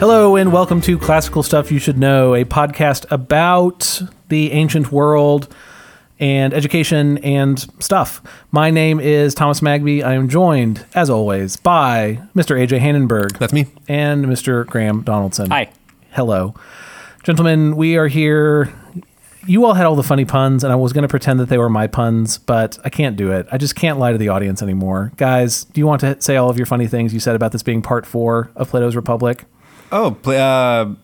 Hello, and welcome to Classical Stuff You Should Know, a podcast about the ancient world and education and stuff. My name is Thomas Magby. I am joined, as always, by Mr. AJ Hannenberg. That's me. And Mr. Graham Donaldson. Hi. Hello. Gentlemen, we are here. You all had all the funny puns, and I was going to pretend that they were my puns, but I can't do it. I just can't lie to the audience anymore. Guys, do you want to say all of your funny things you said about this being part four of Plato's Republic? Oh, play, uh,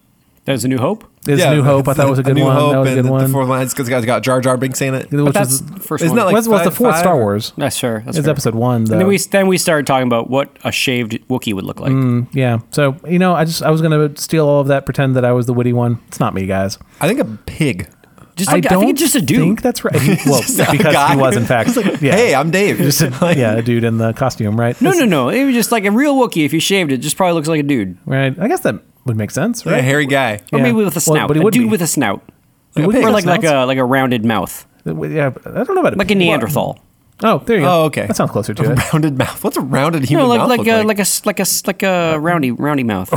There's a new hope. Is New Hope? I thought it was a good New one. Hope that was a and good one. The fourth one, it's because it's got Jar Jar Binks saying it. which that's is the first Isn't one. that like what's, what's the five- fourth Star five? Wars? That's sure. That's It's fair. episode one. And then we then we started talking about what a shaved Wookiee would look like. Mm, yeah. So you know, I just I was gonna steal all of that, pretend that I was the witty one. It's not me, guys. I think a pig. Just like, I, think it's just a dude. I think that's right. He- well, Just a because guy. he was in fact. yeah. Hey, I'm Dave. just a, yeah, a dude in the costume, right? no, no, no. It was just like a real Wookiee. If you shaved it, just probably looks like a dude, Right. I guess that would make sense, Yeah, right? hairy guy. or Yeah. maybe with a Well, snout. but he a would dude be. with a snout, Like a would pig. be or like like a like a rounded mouth, uh, Yeah, I don't know about it. like a Neanderthal. Oh, there you go. Oh, okay. That sounds closer to it. rounded mouth. What's a rounded human know, like mouth like look a, like? like a s- like a s- like a uh, roundy roundy mouth.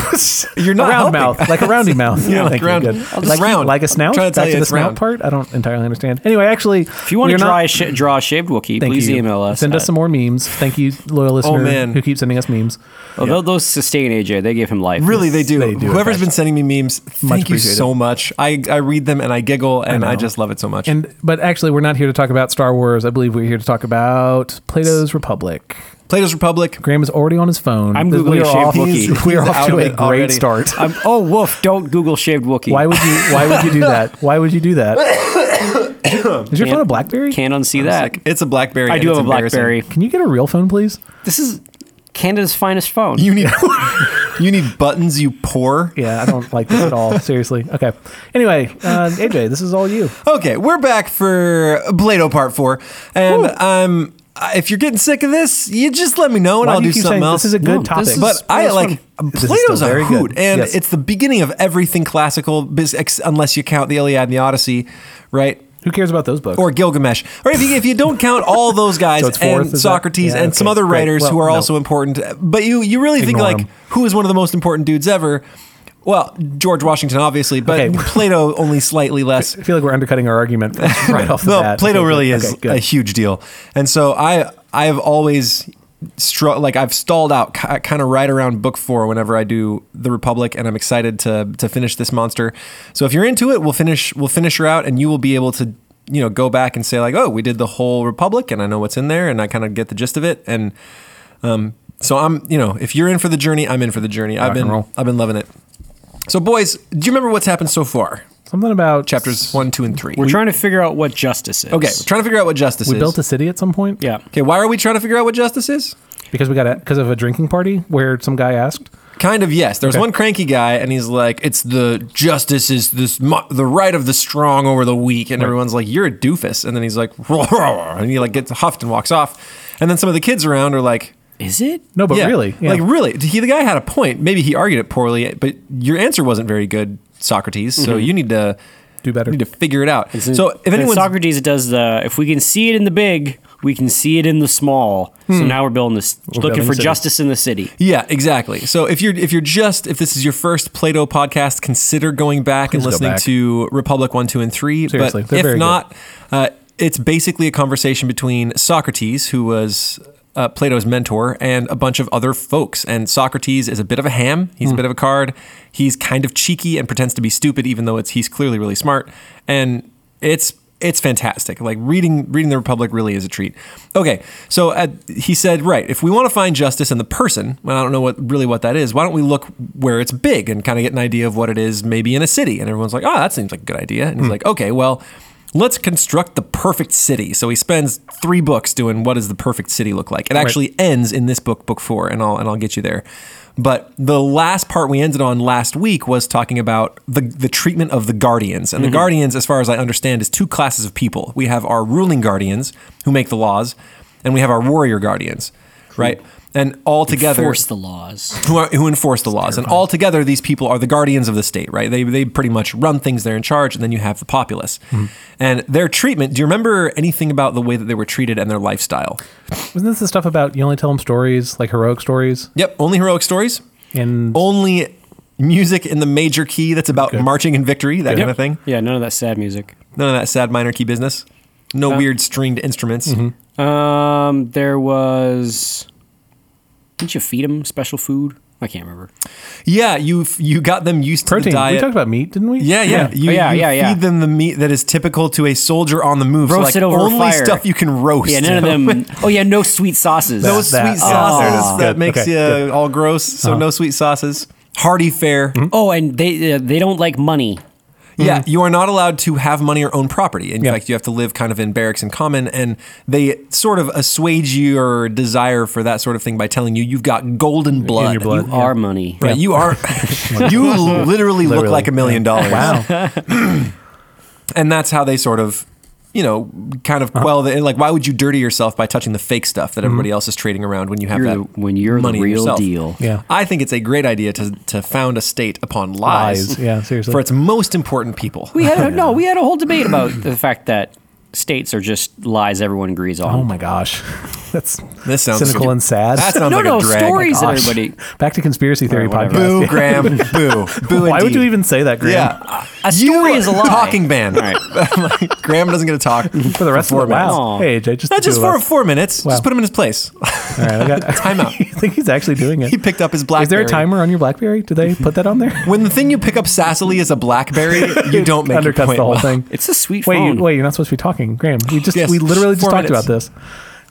You're A not round helping. mouth, like a roundy mouth. Yeah, like Thank you, round- good. I'll just like, round. like a I'm snout. trying to tell Back you to the it's snout round. part. I don't entirely understand. Anyway, actually, If you want to we're draw a sh- draw a shaved Wookiee, please you. email us. Send us at- some more memes. Thank you, loyal oh, listener, man. who keeps sending us memes. Oh, tho- those sustain AJ. They give him life. Really, they do. They do, Whoever's in fact. been sending me memes, thank you appreciated. so much. I, I read them and I giggle and I, just love it so much. And but actually, we're not here to talk about Star Wars. I believe we're here to talk about Plato's Republic. Plato's Republic. Graham is already on his phone. I'm we Googling are shaved off, Wookiee. We are off to a great already. start. I'm, oh, woof! Don't Google shaved Wookiee. Why would you? Why would you do that? Why would you do that? Is your phone a BlackBerry? Can't unsee that. It's a BlackBerry. I do it's have a. BlackBerry. Can you get a real phone, please? This is Canada's finest phone. You need you need buttons. You poor. Yeah, I don't like this at all. Seriously. Okay. Anyway, uh, AJ, this is all you. Okay, we're back for Plato Part Four, and um, if you're getting sick of this, you just let me know, and Why I'll do do you keep something saying else. this is a good No, topic? is- but I like one- Plato's still a hoot, good. and Yes. it's the beginning of everything classical, unless you count the Iliad and the Odyssey, right? Who cares about those books? Or Gilgamesh, or if you, if you don't count all those guys So fourth, and Socrates yeah, and some other writers who are no. also important, but you you really think like them. who is one of the most important dudes ever? Well, George Washington, obviously, but Okay. Plato only slightly less. I feel like we're undercutting our argument right off the no, bat. Plato Okay, really is Okay, a huge deal, and so I I have always str- like I've stalled out kind of right around book four whenever I do the Republic, and I'm excited to to finish this monster. So if you're into it, we'll finish we'll finish her out, and you will be able to you know go back and say like, oh, we did the whole Republic, and I know what's in there, and I kind of get the gist of it, and um, so I'm you know if you're in for the journey, I'm in for the journey. I've been. I've been loving it. So boys, do you remember what's happened so far? Something about Chapters one, two, and three. We're trying to figure out what justice is. Okay, we're trying to figure out what justice is. We is. built a city at some point. Yeah. Okay, why are we trying to figure out what justice is? Because we got it because of a drinking party where some guy asked. Kind of yes. There was Okay. one cranky guy, and he's like, "It's the justice is this mo- the right of the strong over the weak," and everyone's like, "You're a doofus," and then he's like, and he like gets huffed and walks off, and then some of the kids around are like. Is it? No, but yeah, really, yeah. like really, he the guy had a point. Maybe he argued it poorly, but your answer wasn't very good, Socrates. So you need to do better. need to figure it out. So if anyone Socrates does the if we can see it in the big, we can see it in the small. So now we're building this, looking building for city. justice in the city. Yeah, exactly. So if you're if you're just if this is your first Plato podcast, consider going back Please and listening back. to Republic one, two, and three. Seriously, but if very not, uh, it's basically a conversation between Socrates, who was uh, Plato's mentor, and a bunch of other folks. And Socrates is a bit of a ham. He's a bit of a card. He's kind of cheeky and pretends to be stupid, even though it's he's clearly really smart. And it's it's fantastic. Like reading reading the Republic really is a treat. Okay, so uh, he said, right, if we want to find justice in the person, well, I don't know what really what that is. Why don't we look where it's big and kind of get an idea of what it is, maybe in a city? And everyone's like, oh, that seems like a good idea. And he's like, okay, well. Let's construct the perfect city. So he spends three books doing what does the perfect city look like. It actually ends in this book, book four, and I'll and I'll get you there. But the last part we ended on last week was talking about the the treatment of the guardians. And the mm-hmm. guardians, as far as I understand, is two classes of people. We have our ruling guardians who make the laws, and we have our warrior guardians, right? And all together Force the laws. who, are, who enforce the laws. And all together, these people are the guardians of the state, right? They, they pretty much run things, they're in charge, and then you have the populace. And their treatment, do you remember anything about the way that they were treated and their lifestyle? Wasn't this the stuff about you only tell them stories, like heroic stories? Yep, only heroic stories, And only music in the major key that's about Good. marching in victory, that Good. kind of thing. Yeah, none of that sad music. None of that sad minor key business. No Uh, weird stringed instruments. Um, there was. Didn't you feed them special food? I can't remember. Yeah, you you got them used to Protein. the We talked about meat, didn't we? yeah, yeah. You, Oh, yeah, you yeah, feed yeah. them the meat that is typical to a soldier on the move. so like Roasted over a only fire. stuff you can roast. Yeah, none of them. Oh yeah, no sweet sauces. no That- sweet that- sauces oh. that Good, makes okay, you good. all gross. So Uh-huh. no sweet sauces. Hearty fare. Oh, and they uh, they don't like money. Yeah, mm-hmm. you are not allowed to have money or own property. In Yeah. fact, you have to live kind of in barracks in common, and they sort of assuage your desire for that sort of thing by telling you you've got golden blood. your blood. You Yeah. are money. Right, you are. you literally, look like a million dollars. Wow. and that's how they sort of you know kind Uh-huh. of quell the like why would you dirty yourself by touching the fake stuff Mm-hmm. that everybody else is trading around when you have You're that the- when you're the money in real yourself? deal. Yeah. i think it's a great idea to to found a state upon lies, Lies. Yeah, seriously. for its most important people We had a, no, we had a whole debate about the fact that states are just lies everyone agrees on. Oh my gosh. That's This sounds cynical and sad. that sounds no, like no a drag stories oh that everybody. Back to conspiracy theory All right, podcast. whatever. boo graham boo boo Why would you even say that, Graham? yeah A story is a lie. talking ban All right. graham doesn't get to talk For the rest four of it. Wow. minutes. Hey, AJ, just not just two for four minutes Wow. just put him in his place All right, I got Time out. I think he's actually doing it. he picked up his BlackBerry. Is there a timer on your BlackBerry? Do they put that on there? when the thing you pick up sassily is a blackberry you don't make your undercuts the whole well. thing. It's a sweet Wait, phone. you, wait, you're not supposed to be talking, Graham. We just Yes, we literally just talked minutes. about this.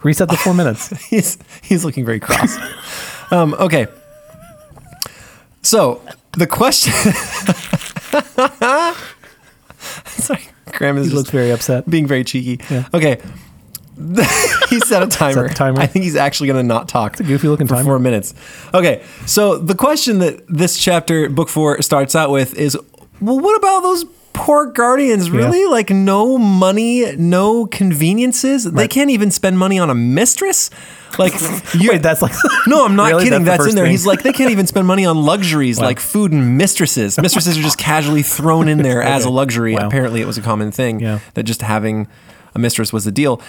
Reset the four minutes. he's he's looking very cross. um, okay. So the question. Sorry, Graham is He looks very upset. being very cheeky. Yeah. Okay. he set a timer. the timer? I think he's actually going to not talk. It's a goofy looking for timer. Four minutes. Okay. So the question that this chapter, book four, starts out with is, well, what about those poor guardians? Really? Like no money, no conveniences. They can't even spend money on a mistress. Like you Wait, that's like no, I'm not Really? kidding. That's That's, in there. thing? He's like, they can't even spend money on luxuries like food and mistresses. Mistresses are just casually thrown in there as a luxury. Wow. Apparently, it was a common thing Yeah. that just having a mistress was the deal.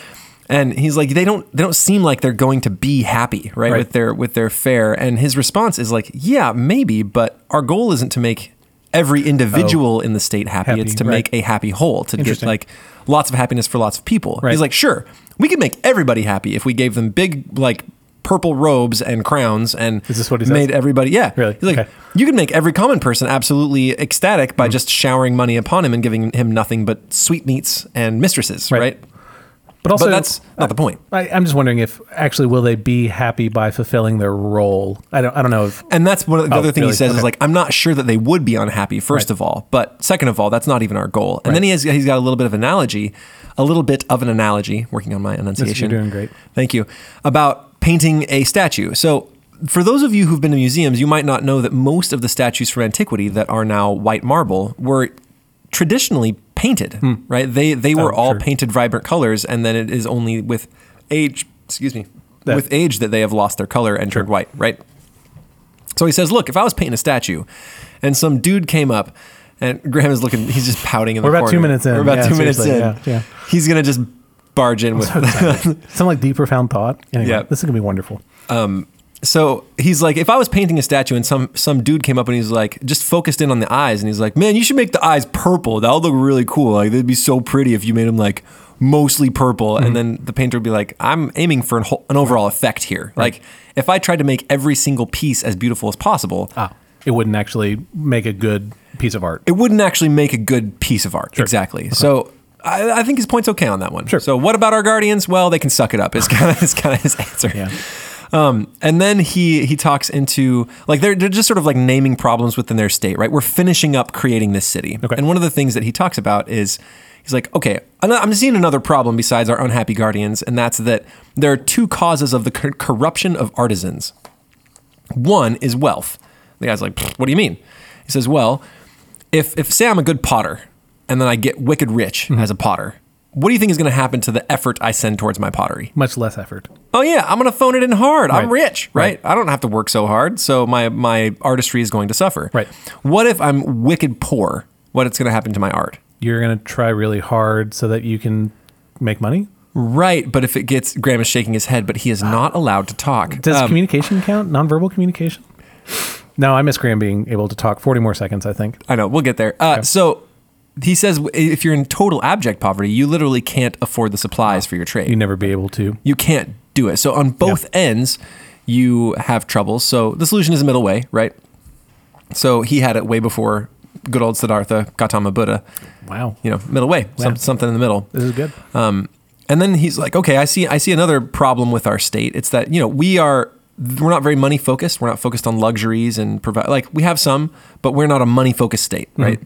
And he's like, they don't, they don't seem like they're going to be happy, right, Right. with their with their fare. And his response is like, yeah, maybe, but our goal isn't to make every individual oh. in the state happy. Oh. Happy, it's to right. make a happy whole, to get like lots of happiness for lots of people. Right. He's like, sure, we could make everybody happy if we gave them big like purple robes and crowns and Is this what he says? made everybody yeah Really? he's like Okay. you can make every common person absolutely ecstatic by mm. just showering money upon him and giving him nothing but sweetmeats and mistresses right, Right. But also, but that's not the point I, I'm just wondering if actually will they be happy by fulfilling their role? I don't. I don't know if and that's one of the Oh, other thing really? he says is like I'm not sure that they would be unhappy first Right. of all, but second of all, that's not even our goal. And then he has he's got a little bit of analogy, a little bit of an analogy. Working on my enunciation. You're doing great. Thank you. About painting a statue. So. For those of you who've been to museums, you might not know that most of the statues from antiquity that are now white marble were traditionally painted, hmm. right? They they oh, were Oh, all sure. painted vibrant colors, and then it is only with age, excuse me, That- with age that they have lost their color and turned white, right? So he says, "Look, if I was painting a statue, and some dude came up, and Graham is looking, he's just pouting in We're the about two minutes in. We're about Yeah, two minutes in. Yeah, yeah. He's gonna just barge in with." some like deep profound thought. Anyway, Yeah. this is gonna be wonderful. Um, so he's like, if I was painting a statue, and some some dude came up and he's like, just focused in on the eyes, and he's like, "Man, you should make the eyes purple. That would look really cool. Like they'd be so pretty if you made them like." Mostly purple, Mm-hmm. and then the painter would be like, "I'm aiming for an, whole, an overall effect here. Like, if I tried to make every single piece as beautiful as possible, Ah, it wouldn't actually make a good piece of art. it wouldn't actually make a good piece of art. Exactly. So I, I think his point's okay on that one. Sure. So what about our guardians? Well, they can suck it up. Is kind of is kind of his answer. Yeah. Um, and then he he talks into like they're they're just sort of like naming problems within their state, right? We're finishing up creating this city. Okay. And one of the things that he talks about is he's like, okay, I'm I'm seeing another problem besides our unhappy guardians, and that's that there are two causes of the cor- corruption of artisans. One is wealth. The guy's like, what do you mean? He says, well, if if say I'm a good potter and then I get wicked rich Mm-hmm. as a potter, what do you think is going to happen to the effort I send towards my pottery? Much less effort. Oh yeah, I'm going to phone it in hard. I'm rich, right? I don't have to work so hard, so my my artistry is going to suffer. Right. What if I'm wicked poor? What is going to happen to my art? You're gonna try really hard so that you can make money. Right, but if it gets Graham is shaking his head, but he is not allowed to talk. Does Um, communication count? Nonverbal communication? No, I miss Graham being able to talk 40 more seconds, I think. I know. We'll get there. Uh, So he says if you're in total abject poverty, you literally can't afford the supplies for your trade. You'd never be able to. you can't do it. So on both ends, you have troubles. So the solution is a middle way, right? So he had it way before good old Siddhartha Gautama Buddha. Wow. You know, middle way, some, something in the middle. This is good. Um, and then he's like, okay, I see, I see another problem with our state. It's that you know we are we're not very money focused. We're not focused on luxuries and provide like we have some, but we're not a money focused state, mm-hmm. right?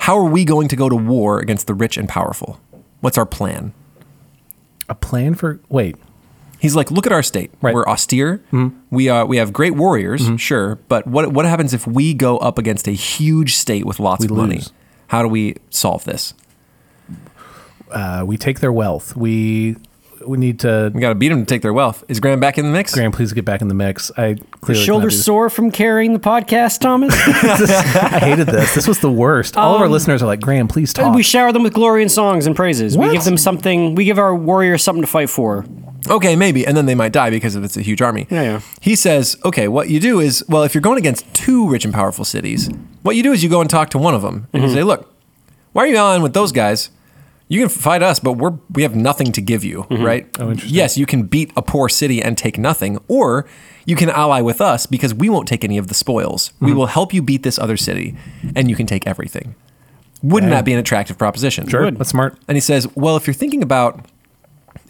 How are we going to go to war against the rich and powerful? What's our plan? A plan for. Wait. He's like, look at our state. Right. We're austere. Mm-hmm. We are. We have great warriors, mm-hmm. sure. But what what happens if we go up against a huge state with lots We of money? lose. How do we solve this? Uh, we take their wealth. We we need to. We got to beat them to take their wealth. Is Graham back in the mix? Graham, please get back in the mix. I clearly Shoulder cannot sore from carrying the podcast, Thomas. I hated this. This was the worst. All of our listeners are like, Graham, please talk. we shower them with glory and songs and praises. What? We give them something. We give our warriors something to fight for. Okay, maybe, and then they might die because if it's a huge army. Yeah, yeah. He says, okay, what you do is, well, if you're going against two rich and powerful cities, what you do is you go and talk to one of them and Mm-hmm. you say, look, why are you on with those guys? You can fight us, but we're we have nothing to give you, Mm-hmm. right? Oh, interesting. Yes, you can beat a poor city and take nothing, or you can ally with us because we won't take any of the spoils. We Mm-hmm. will help you beat this other city, and you can take everything. Wouldn't Okay. that be an attractive proposition? Sure, that's smart. And he says, well, if you're thinking about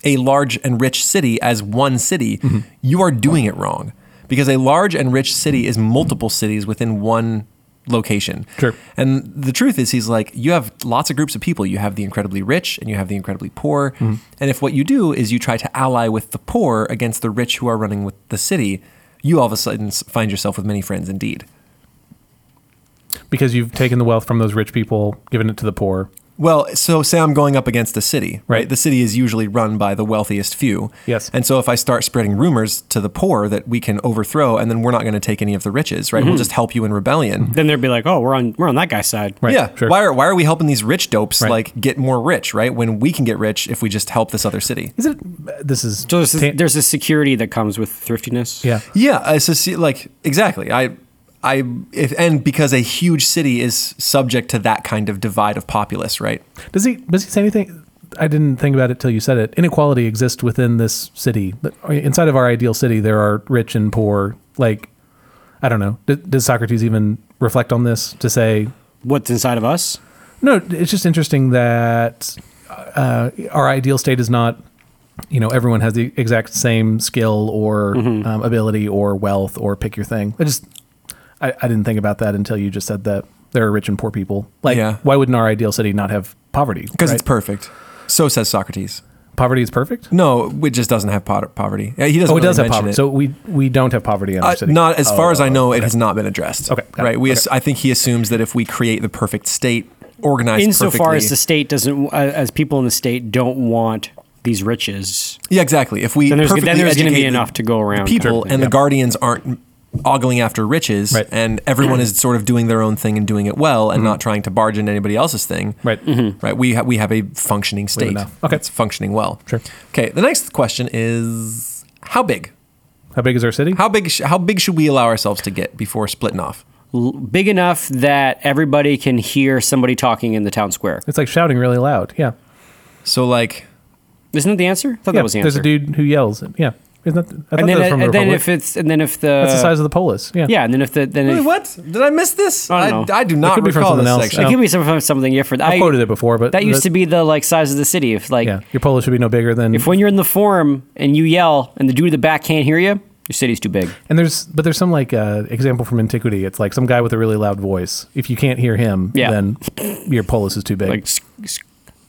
a large and rich city as one city, Mm-hmm. you are doing it wrong because a large and rich city is multiple cities within one location. Sure. And the truth is, he's like, you have lots of groups of people. You have the incredibly rich and you have the incredibly poor. Mm-hmm. And if what you do is you try to ally with the poor against the rich who are running with the city, you all of a sudden find yourself with many friends indeed. Because you've taken the wealth from those rich people, given it to the poor. Well, so say I'm going up against a city, right? Right. The city is usually run by the wealthiest few. Yes. And so if I start spreading rumors to the poor that we can overthrow, and then we're not going to take any of the riches, right? We'll mm-hmm. just help you in rebellion. Then they'd be like, "Oh, we're on we're on that guy's side." Right. Yeah. Sure. Why are why are we helping these rich dopes Right. like get more rich, right? When we can get rich if we just help this other city. Is it? This is. So there's, ta- there's a security that comes with thriftiness. yeah. Yeah. It's just, like exactly. I. I if and because a huge city is subject to that kind of divide of populace, right? Does he? Does he say anything? I didn't think about it till you said it. Inequality exists within this city. Inside of our ideal city, there are rich and poor. Like, I don't know. D- does Socrates even reflect on this to say What's inside of us? No, it's just interesting that uh, our ideal state is not, you know, everyone has the exact same skill or Mm-hmm. um, ability or wealth or pick your thing. I just, I, I didn't think about that until you just said that there are rich and poor people. Like, Yeah. why wouldn't our ideal city not have poverty? Because right? it's perfect. So says Socrates. poverty is perfect. No, it just doesn't have po- poverty. Yeah, He doesn't. Oh, it does have poverty. it. So we we don't have poverty in our Uh, city. not as far as I Oh, know, it has not been addressed. Okay, got it. right. We, Okay. ass- I think he assumes that if we create the perfect state, organized Insofar perfectly, as the state doesn't, uh, as people in the state don't want these riches, yeah, exactly. If we then there's, then there's going to be educate the enough to go around. people, kind of and the guardians aren't ogling after riches, Right. and everyone is sort of doing their own thing and doing it well, and not mm-hmm. trying to barge into anybody else's thing. Right. Mm-hmm. Right. We ha- we have a functioning state. Okay. It's functioning well. Sure. Okay. The next question is how big? How big is our city? How big? Sh- how big should we allow ourselves to get before splitting off? L- big enough that everybody can hear somebody talking in the town square. It's like shouting really loud. Yeah. So like. Isn't that the answer? I thought yeah. that was the answer. There's a dude who yells. Yeah. Isn't that? I and then, that was from the and then if it's and then if the That's the size of the polis. Yeah. yeah, and then if the then Wait, if, what? Did I miss this? I don't know. I, do not could be from recall something this else. section. it could be some, something different. I've I quoted it before, but that used to be the like size of the city. If like Yeah, your polis should be no bigger than. if when you're in the forum and you yell and the dude at the back can't hear you, your city's too big. and there's, but there's some like uh, example from antiquity. It's like some guy with a really loud voice. If you can't hear him, Yeah. then your polis is too big. Like sc- sc-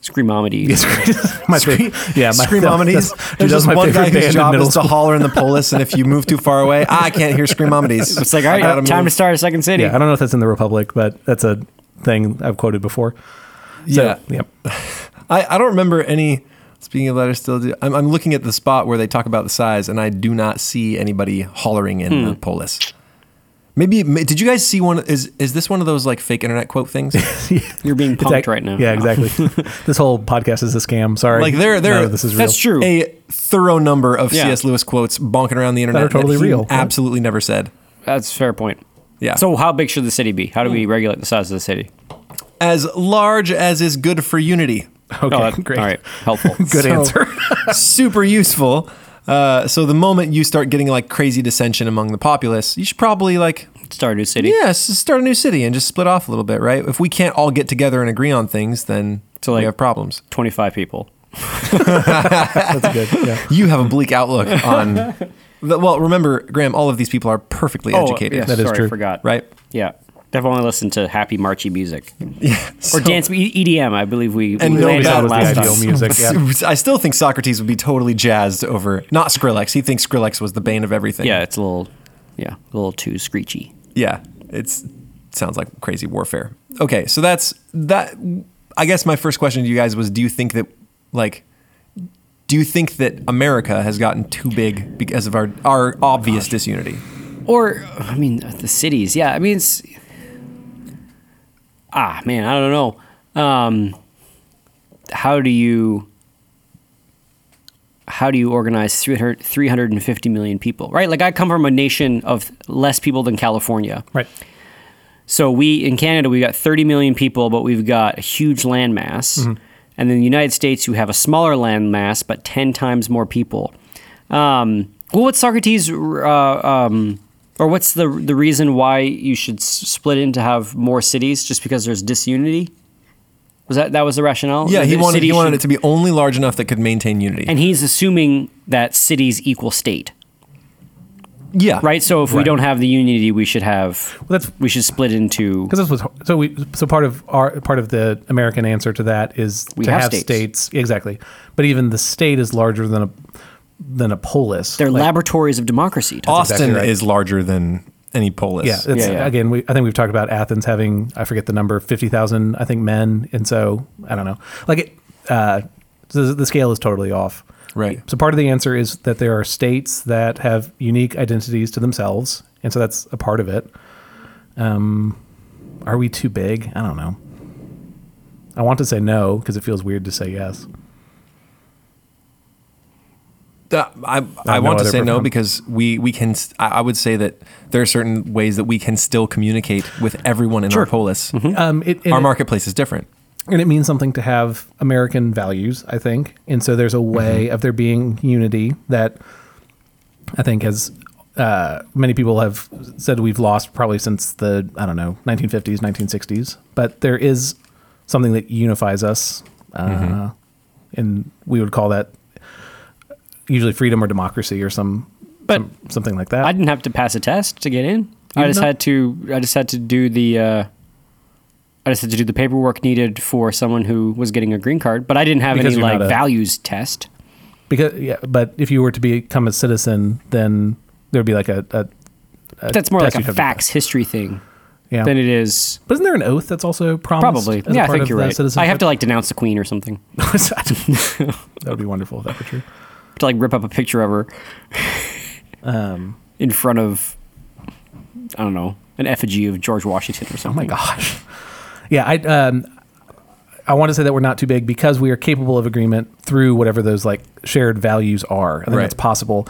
screamomedy. my favorite, yeah, my, Screamomedies. that's- dude, There's just one favorite guy whose job is to holler in the polis, and if you move too far away, ah, I can't hear Screamomedies. It's like all right, I gotta time to start a second city. Yeah, I don't know if that's in the Republic, but that's a thing I've quoted before. So, Yeah. yep. I, I don't remember any. Speaking of that, I still do. I'm, I'm looking at the spot where they talk about the size, and I do not see anybody hollering in the hmm. polis. Maybe did you guys see one? Is is this one of those like fake internet quote things? You're being It's punked ac- right now. Yeah, exactly. this whole podcast is a scam. Sorry. Like, they're- they're- None of this is real. That's true. A thorough number of Yeah. C.S. Lewis quotes bonking around the internet are totally that he real. Absolutely never said. That's a fair point. Yeah. So how big should the city be? How do we hmm. regulate the size of the city? as large as is good for unity. Okay, Oh, that- great. All right, helpful. Good So- answer. Super useful. Uh, so the moment you start getting like crazy dissension among the populace, you should probably like Start a new city. yes, start a new city and just split off a little bit, right? If we can't all get together and agree on things, then So, we have problems. Twenty-five people. That's good. Yeah. You have a bleak outlook on. the, well, remember, Graham, all of these people are perfectly educated, Oh, yeah, That is sorry, true. I forgot. right? Yeah. Definitely listen to happy marchy music Yeah. or So- dance E- EDM. I believe we, And we no doubt was the ideal time. music. Yeah. I still think Socrates would be totally jazzed over not Skrillex. He thinks Skrillex was the bane of everything. Yeah, it's a little, yeah, a little too screechy. Yeah, it's sounds like crazy warfare. Okay, so that's that. I guess my first question to you guys was: Do you think that, like, do you think that America has gotten too big because of our our obvious disunity? Or, I mean, the cities. Yeah, I mean, it's. Ah, man, I don't know. Um, how do you. How do you organize 300, 350 million people, right? Like, I come from a nation of less people than California. Right. So we in Canada we got 30 million people, but we've got a huge land mass. And in the United States, you have a smaller land mass, but 10 times more people. Um, well, what's Socrates, uh, um, or what's the the reason why you should s- split in to have more cities? Just because there's disunity? Was that that was the rationale? Yeah, he wanted city he wanted should- it to be only large enough that could maintain unity. and he's assuming that cities equal state, yeah, right? So if we don't have the unity, we should have Well, that's we should split into because this was so we so part of our part of the American answer to that is We to have have, states. states. exactly. But even the state is larger than a than a polis. they're Like, laboratories of democracy. Tom. Austin exactly right. is larger than any polis. Yeah, it's, Yeah, yeah. again, we, I think we've talked about Athens having I forget the number fifty thousand I think men, and so I don't know. Like it, uh, the, the scale is totally off. Right. So part of the answer is that there are states that have unique identities to themselves, and so that's a part of it. Um, are we too big? I don't know. I want to say no because it feels weird to say yes. Uh, I, I, no want to other say no preference. because we we can. s- I I would say that there are certain ways that we can still communicate with everyone in our polis. Um, it, Our it- marketplace is different. and it means something to have American values, I think. And so there's a way of there being unity that I think has uh, many people have said we've lost probably since the I don't know 1950s, 1960s. But there is something that unifies us, uh, and we would call that usually freedom or democracy or some, But some something like that. I didn't have to pass a test to get in. I just know- had to. I just had to do the. Uh, I just had to do the paperwork needed for someone who was getting a green card, but I didn't have Because any like a- values test. because yeah, but if you were to become a citizen, then there'd be like a, a, a That's more like a facts history thing. Yeah. than it is. But isn't there an oath that's also promised? Probably. Yeah, I think of you're right. I have to like denounce the queen or something. that would be wonderful if that were true. To like rip up a picture of her Um, in front of I don't know an effigy of George Washington or oh something. my gosh. Yeah, I um, I want to say that we're not too big because we are capable of agreement through whatever those like shared values are. I think Right. that's possible.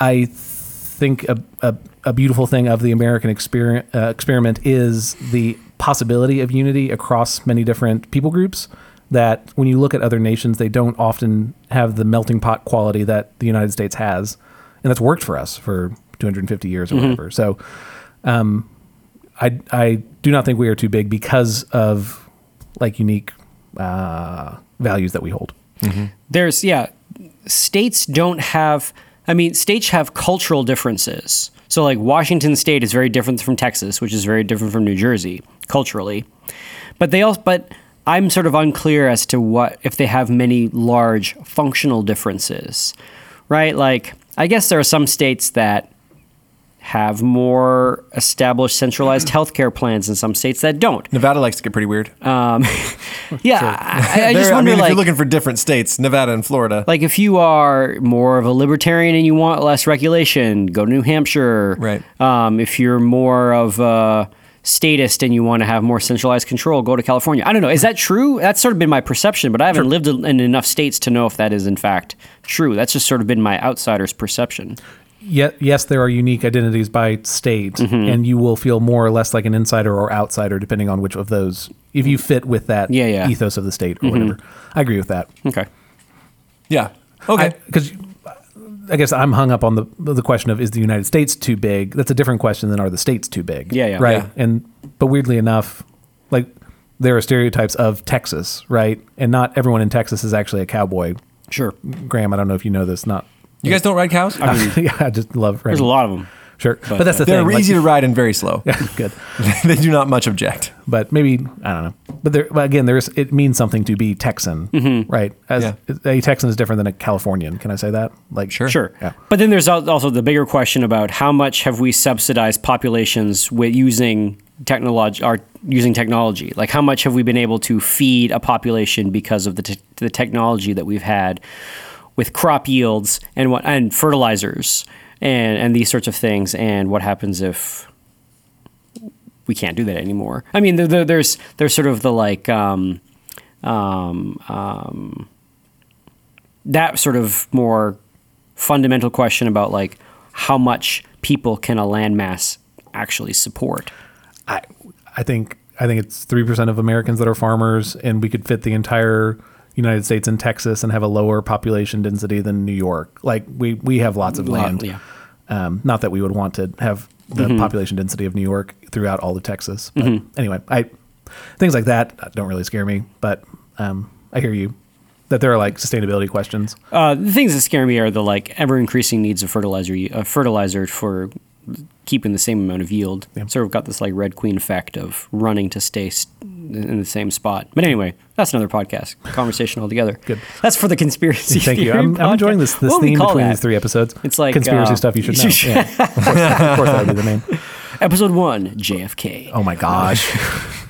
I think a, a, a beautiful thing of the American experiment, uh, experiment is the possibility of unity across many different people groups. That when you look at other nations, they don't often have the melting pot quality that the United States has, and that's worked for us for 250 years or whatever. So, um, I I do not think we are too big because of like unique uh, values that we hold. There's yeah, states don't have. I mean, states have cultural differences. So like Washington State is very different from Texas, which is very different from New Jersey culturally. But they also but I'm sort of unclear as to what if they have many large functional differences. Right? Like I guess there are some states that have more established centralized healthcare plans and some states that don't. Nevada likes to get pretty weird. Yeah, I, I just wonder mean, like if you're looking for different states, Nevada and Florida. like if you are more of a libertarian and you want less regulation, go to New Hampshire. Right. Um, if you're more of a statist and you want to have more centralized control, go to California. I don't know. Is that true? That's sort of been my perception, but I haven't lived in enough states to know if that is in fact true. That's just sort of been my outsider's perception. ye- yes, there are unique identities by state, Mm-hmm. and you will feel more or less like an insider or outsider depending on which of those, if you fit with that Yeah, yeah. ethos of the state or whatever. I agree with that. Okay. Yeah. Okay. Because I, guess I'm hung up on the the question of is the United States too big? That's a different question than are the states too big? Yeah, yeah. Right. Yeah. And but weirdly enough, like there are stereotypes of Texas, right? And not everyone in Texas is actually a cowboy. Sure. Graham, I don't know if you know this. Not. you guys don't ride cows? yeah, I just love. There's a lot of them. Sure, but, that's the They're thing. like- easy to ride and very slow. good, they do not much object. But maybe I don't know. But there, but again, there's it means something to be Texan, mm-hmm. right? As Yeah. a Texan is different than a Californian. Can I say that? Like, Sure. Sure. Yeah. But then there's also the bigger question about how much have we subsidized populations with using technology or using technology? Like how much have we been able to feed a population because of the te- the technology that we've had with crop yields and what and fertilizers and and these sorts of things and what happens if we can't do that anymore? I mean, there, there, there's there's sort of the like um, um, um, that sort of more fundamental question about like how much people can a landmass actually support. I I think I think it's three percent of Americans that are farmers, and we could fit the entire United States and Texas and have a lower population density than New York. Like we we have lots of land. yeah. Um, not that we would want to have the population density of New York throughout all of Texas. But anyway, I things like that don't really scare me. But um, I hear you that there are like sustainability questions. Uh, the things that scare me are the like ever increasing needs of fertilizer uh, fertilizer for keeping the same amount of yield. Yeah. Sort of got this like red queen effect of running to stay st- in the same spot. But anyway, that's another podcast conversation altogether. Good. That's for the conspiracy. Thank you. theory I'm, I'm enjoying this this What would we theme between that? these three episodes. It's like, conspiracy uh, stuff you should know. yeah. of, course, of course, that would be the name. Episode one, JFK. Oh my gosh.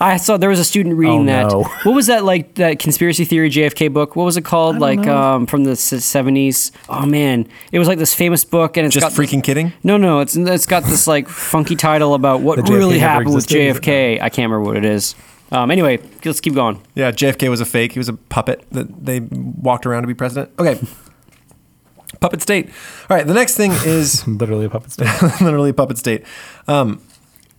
I saw there was a student reading Oh, that. no. What was that like? That conspiracy theory JFK book. What was it called? Like um, from the seventies. Oh man, it was like this famous book, and it's Just got this- freaking kidding? No, no, it's it's got this like funky title about what really happened with? JFK. I can't remember what it is. Um, anyway, let's keep going. Yeah, JFK was a fake. He was a puppet that they walked around to be president. Okay. puppet state. All right, the next thing is Literally a puppet state. literally a puppet state. Um,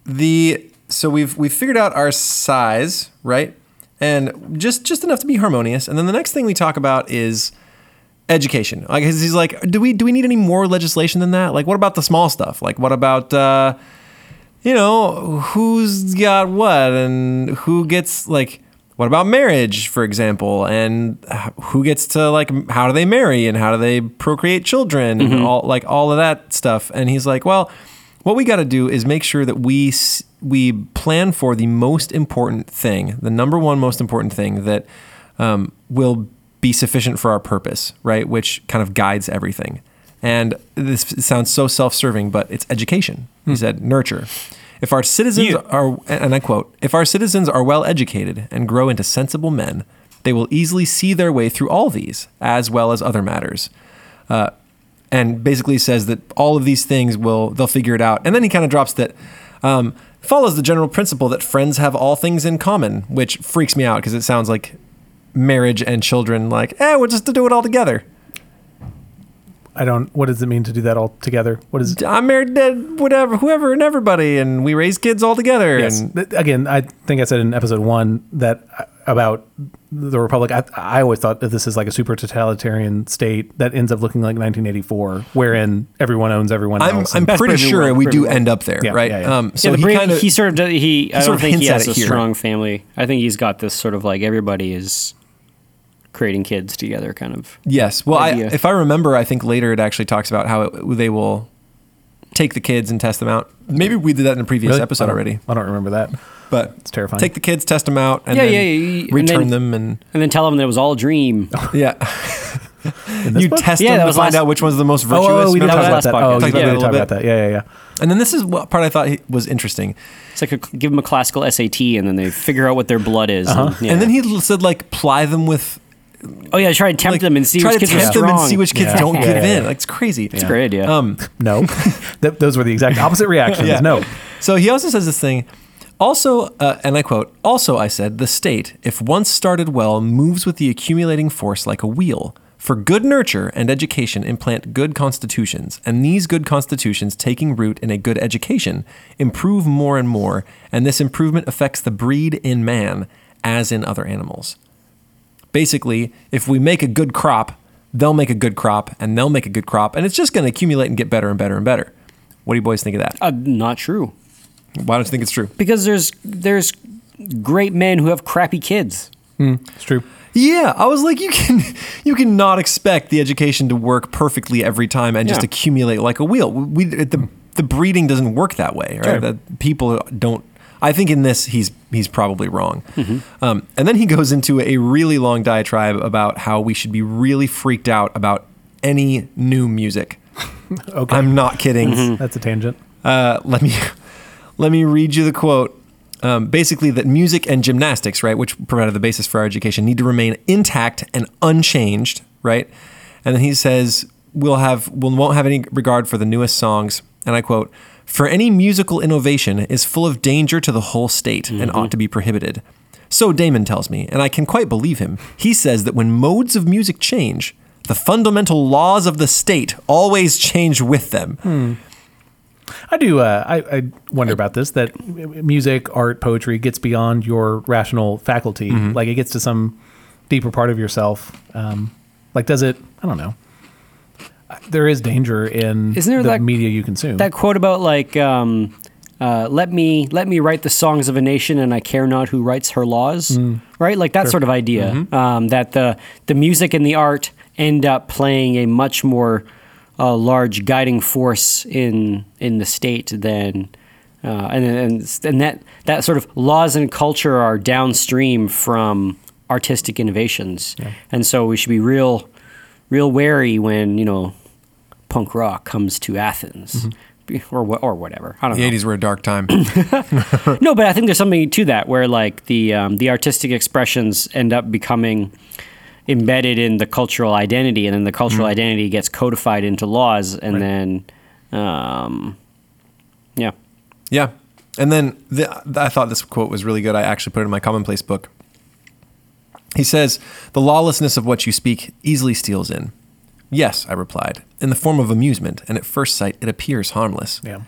the so we've we've figured out our size, right? And just just enough to be harmonious. And then the next thing we talk about is education. Like he's like, do we do we need any more legislation than that? Like, what about the small stuff? Like, what about uh, you know who's got what and who gets like what about marriage for example? And who gets to like how do they marry and how do they procreate children and all like all of that stuff? And he's like well what we got to do is make sure that we we plan for the most important thing the number one most important thing that um, will be sufficient for our purpose right? Which kind of guides everything and this sounds so self-serving but it's education he said nurture if our citizens You- are, and I quote, if our citizens are well educated and grow into sensible men, they will easily see their way through all these, as well as other matters. Uh, and basically says that all of these things will, they'll figure it out. And then he kind of drops that, um, follows the general principle that friends have all things in common, which freaks me out because it sounds like marriage and children, like, eh, we'll just to do it all together. I don't. What does it mean to do that all together? What is? I'm married to whatever, whoever, and everybody, and we raise kids all together. Yes. And Again, I think I said in episode one that uh, about the republic. I, I always thought that this is like a super totalitarian state that ends up looking like 1984, wherein everyone owns everyone I'm, else. I'm pretty sure World, we do World. end up there, Yeah, right? yeah, yeah. Um, So so yeah, he Brave, kind of he sort of does- he. I sort don't of think he hints at has a here. strong family. I think he's got this sort of like everybody is creating kids together, kind of. yes. Well, I, if I remember, I think later it actually talks about how it, they will take the kids and test them out. Maybe we did that in a previous Really? Episode don't- already, I don't remember that. but It's terrifying. Take the kids, test them out, and Yeah, then yeah, yeah, and return then- them, and And then tell him that it was all a dream. yeah, you book? test Yeah, them that to was find last- out which one's the most Oh, virtuous. oh, we did That talk about that. Oh, Talked you about did that a talk little about that. Yeah, yeah, yeah. and then this is what part I thought was interesting. It's like a, give them a classical SAT, and then they figure out what their blood is. Uh-huh. And, yeah. And then he said like ply them with oh yeah, try to tempt like them and see try which to kids are tempt them strong. and see which kids Yeah. don't Yeah, give yeah, in. Like it's crazy. It's a great idea. Um, No, those were the exact opposite reactions. Yeah. No, So he also says this thing. Also, uh, and I quote, also I said, the state, if once started well, moves with the accumulating force like a wheel. For good nurture and education implant good constitutions, and these good constitutions, taking root in a good education, improve more and more, and this improvement affects the breed in man as in other animals. Basically, if we make a good crop, they'll make a good crop, and they'll make a good crop, and it's just going to accumulate and get better and better and better. What do you boys think of that? Uh, not true. Why don't you think it's true? Because there's there's great men who have crappy kids. It's true. Yeah, I was like, you can you cannot expect the education to work perfectly every time and just accumulate like a wheel. We the the breeding doesn't work that way, right? Sure. That people don't. I think in this he's he's probably wrong. Um, and then he goes into a really long diatribe about how we should be really freaked out about any new music. Okay. I'm not kidding. That's a tangent. Uh, let me let me read you the quote. Um, basically, that music and gymnastics, right, which provided the basis for our education, need to remain intact and unchanged, right? And then he says, "We'll have, we won't have any regard for the newest songs." And I quote: "For any musical innovation is full of danger to the whole state and ought to be prohibited." So Damon tells me, and I can quite believe him. He says that when modes of music change, the fundamental laws of the state always change with them. I do. Uh, I, I wonder about this. That music, art, poetry gets beyond your rational faculty. Mm-hmm. Like it gets to some deeper part of yourself. Um, like, does it? I don't know. There is danger in Isn't there the that- media you consume. That quote about like, um, uh, let me let me write the songs of a nation, and I care not who writes her laws. Right, like that sort of idea. Um, that the the music and the art end up playing a much more uh, large guiding force in in the state than. Uh, and, and and that that sort of laws and culture are downstream from artistic innovations, and so we should be real, real wary when you know punk rock comes to Athens or wha- or whatever. I don't The know. '80s were a dark time. No, but I think there's something to that where like the um, the artistic expressions end up becoming embedded in the cultural identity, and then the cultural identity gets codified into laws, and then um, yeah, Yeah. And then the, I thought this quote was really good. I actually put it in my commonplace book. He says, The lawlessness of what you speak easily steals in. Yes, I replied, in the form of amusement, and at first sight it appears harmless. yeah.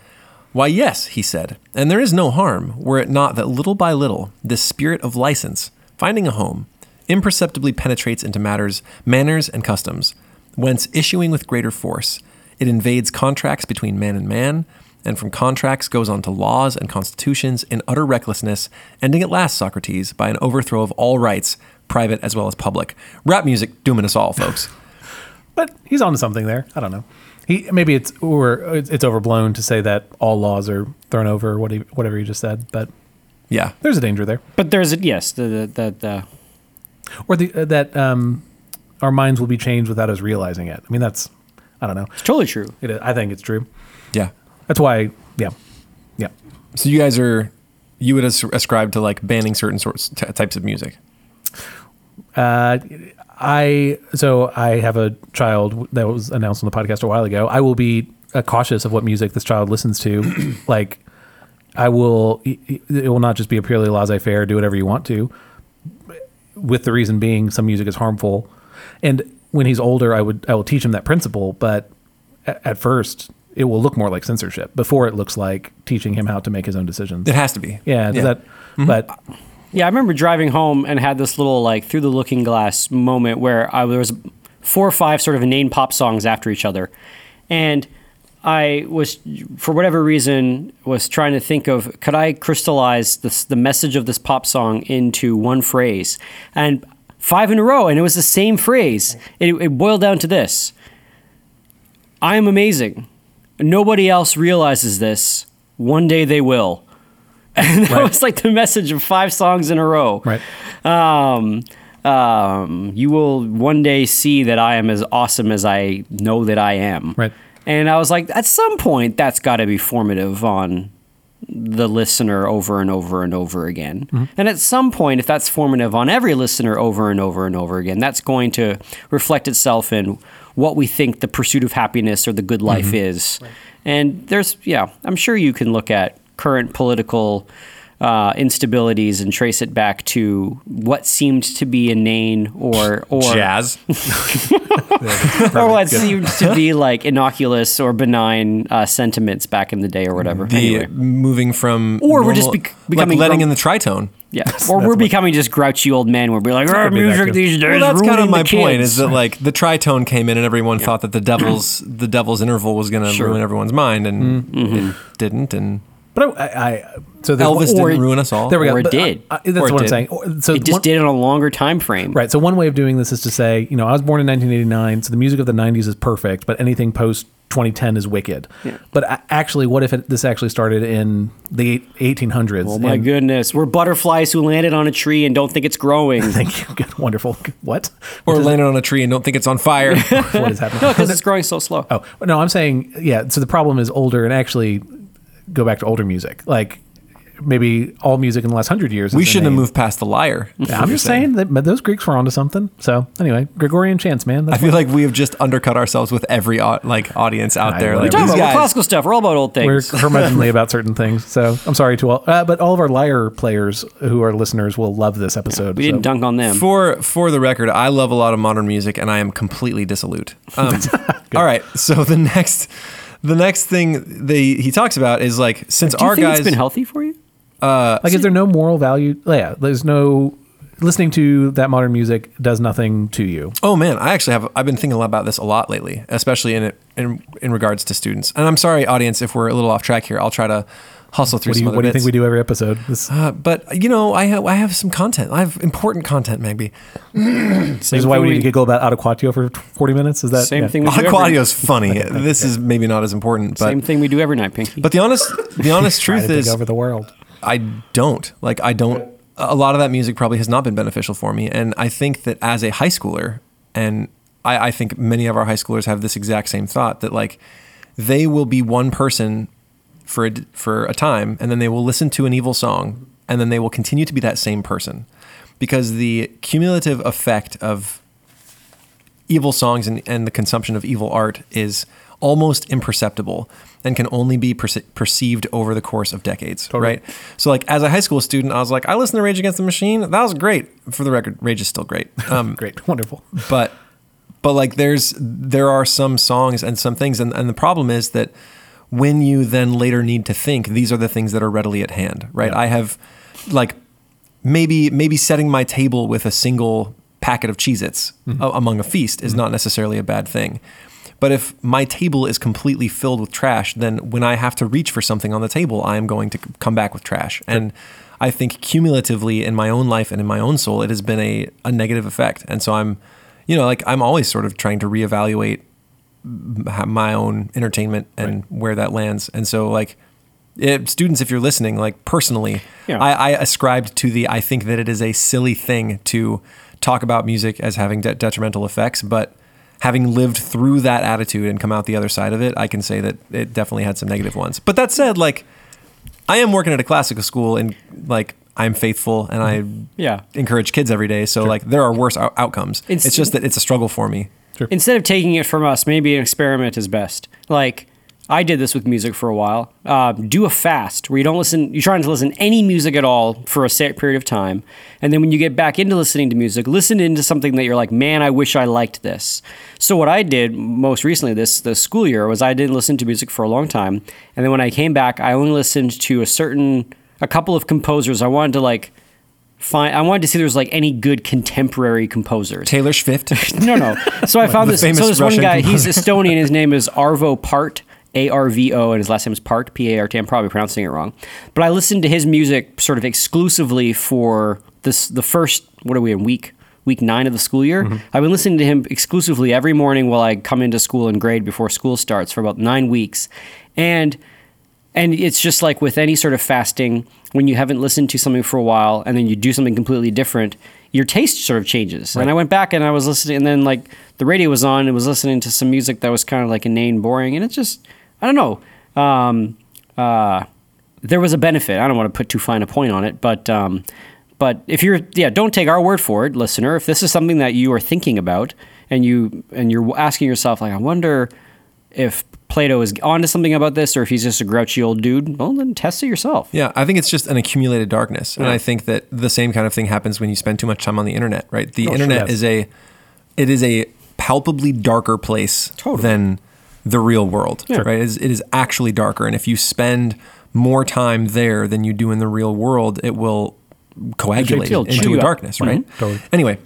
Why, yes, he said, and there is no harm, were it not that little by little this spirit of license, finding a home, imperceptibly penetrates into matters, manners, and customs, whence issuing with greater force, it invades contracts between man and man, and from contracts goes on to laws and constitutions in utter recklessness, ending at last, Socrates, by an overthrow of all rights, private as well as public. Rap music dooming us all, folks. But he's onto something there. I don't know. He maybe it's or it's it's overblown to say that all laws are thrown over. or What he, whatever you just said, but Yeah. there's a danger there, but there's a, yes the the, the, the or the uh, that um, our minds will be changed without us realizing it. I mean, that's I don't know. it's totally true. It is, I think it's true. Yeah. That's why. Yeah. Yeah. So you guys are, you would ascribe to like banning certain sorts t- types of music. Uh, I so I have a child that was announced on the podcast a while ago. I will be uh, cautious of what music this child listens to. like, I will. It will not just be a purely laissez-faire, do whatever you want to. With the reason being, some music is harmful, and when he's older, I would I will teach him that principle. But at, at first, it will look more like censorship before it looks like teaching him how to make his own decisions. It has to be. Yeah, does that. But Yeah, I remember driving home and had this little like through the looking glass moment where I there was four or five sort of inane pop songs after each other, and I was for whatever reason was trying to think of could I crystallize this the message of this pop song into one phrase and five in a row and it was the same phrase. It, it boiled down to this: I am amazing. Nobody else realizes this. One day they will. And that Right. was like the message of five songs in a row. right. Um, um, you will one day see that I am as awesome as I know that I am. Right. And I was like, at some point, that's got to be formative on the listener over and over and over again. And at some point, if that's formative on every listener over and over and over again, that's going to reflect itself in what we think the pursuit of happiness or the good life is. And there's, yeah, I'm sure you can look at current political uh, instabilities and trace it back to what seemed to be inane or or Jazz. or what seemed to be like innocuous or benign uh, sentiments back in the day or whatever. The anyway. moving from Or we're just bec- becoming like letting in the tritone. Yeah, or we're becoming just grouchy old men. We're like, our could be that music too. these days. Well, that's kind of my point. Is that like the tritone came in and everyone thought that the devil's the devil's interval was going to Sure. ruin everyone's mind, and Mm-hmm. it didn't. And But I, I so Elvis one- or- didn't ruin us all. There we go. Or it But, uh, did. uh, that's Or it what I'm did. saying. Or- So it just one- did it on a longer time frame. Right. So one way of doing this is to say, you know, I was born in 1989, so the music of the 90s is perfect, but anything post 2010 is wicked. Yeah. But actually, what if it, this actually started in the 1800s? Oh my and- goodness, we're butterflies who landed on a tree and don't think it's growing. Thank you. Good. Wonderful. What? or landed on a tree and don't think it's on fire. what is happening? no, because it's growing so slow. Oh no, I'm saying yeah. So the problem is older, and actually go back to older music, like maybe all music in the last hundred years. we shouldn't have moved past the lyre. Yeah, I'm just saying that those Greeks were onto something. So anyway, Gregorian chants, man. I feel like we have just undercut ourselves with every like audience out I there. know. Like We're Talking about guys, classical stuff. We're all about old things. we're things. curmudgeonly about certain things. So I'm sorry to all, uh, but all of our lyre players who are listeners will love this episode. we so. didn't dunk on them. For for the record, I love a lot of modern music, and I am completely dissolute. Um, all right, so the next the next thing they he talks about is like since Do you our think guys it's been healthy for you? Uh, like, is there no moral value? Yeah, there's no listening to that modern music does nothing to you. Oh man, I actually have. I've been thinking a lot about this a lot lately, especially in it in in regards to students. And I'm sorry, audience, if we're a little off track here. I'll try to hustle through What do some you, other what do you think we do every episode? This, Uh, but you know, I have I have some content. I have important content, maybe. this is why we thing need we- to giggle about Adequatio for 40 minutes. Is that Same yeah. thing. We do every- Aquadio's funny. this is maybe not as important, but Same thing we do every night, Pinky. but the honest the honest truth is over the world. I don't like. I don't. A lot of that music probably has not been beneficial for me, and I think that as a high schooler, and I, I think many of our high schoolers have this exact same thought that like they will be one person for a, for a time, and then they will listen to an evil song, and then they will continue to be that same person, because the cumulative effect of evil songs and, and the consumption of evil art is almost imperceptible and can only be perce- perceived over the course of decades, right? So, like, as a high school student, I was like, I listened to Rage Against the Machine. That was great. For the record, Rage is still great. Um, Great, wonderful. but but like there's there are some songs and some things and, and the problem is that when you then later need to think these are the things that are readily at hand right i have like maybe maybe setting my table with a single packet of Cheez-Its a- among a feast is not necessarily a bad thing but if my table is completely filled with trash then when i have to reach for something on the table i am going to come back with trash. And i think cumulatively in my own life and in my own soul it has been a, a negative effect. And so i'm you know like i'm always sort of trying to reevaluate my own entertainment and where that lands. And so like it, students if you're listening like personally Yeah. I, I ascribed to the i think that it is a silly thing to talk about music as having de- detrimental effects but having lived through that attitude and come out the other side of it i can say that it definitely had some negative ones. But that said like i am working at a classical school and like i'm faithful and i mm-hmm. Yeah. encourage kids every day. So like there are worse out- outcomes. It's- it's just that it's a struggle for me. Instead of taking it from us, maybe an experiment is best. Like I did this with music for a while. Uh, do a fast where you don't listen. You're trying to listen to any music at all for a set period of time, and then when you get back into listening to music, listen into something that you're like, man, I wish I liked this. So what I did most recently this this school year was I didn't listen to music for a long time, and then when I came back, I only listened to a certain a couple of composers. I wanted to like find. I wanted to see if there was like any good contemporary composers. taylor swift No, no. So I found this. So this one Russian guy, he's. Estonian. His name is Arvo Part, A R V O, and his last name is Part, P A R T. I'm probably pronouncing it wrong. But I listened to his music sort of exclusively for this the first. What are we in week? Week nine of the school year. Mm-hmm. I've been listening to him exclusively every morning while I come into school and grade before school starts for about nine weeks, and and it's just like with any sort of fasting, when you haven't listened to something for a while and then you do something completely different, your taste sort of changes. And I went back and I was listening, and then like the radio was on and was listening to some music that was kind of like inane, boring, and it just, I don't know. Um, uh, there was a benefit. I don't want to put too fine a point on it, but um, but if you're yeah, don't take our word for it, listener. If this is something that you are thinking about and you and you're asking yourself like, I wonder if Plato is onto something about this or if he's just a grouchy old dude, well, then test it yourself. Yeah, I think it's just an accumulated darkness, and I think that the same kind of thing happens when you spend too much time on the internet. Right? The Oh, sure, internet yes. is a, it is a palpably darker place Totally. than the real world. Right? It is, it is actually darker, and if you spend more time there than you do in the real world, it will coagulate It'll into a darkness. Right? Totally. Anyway,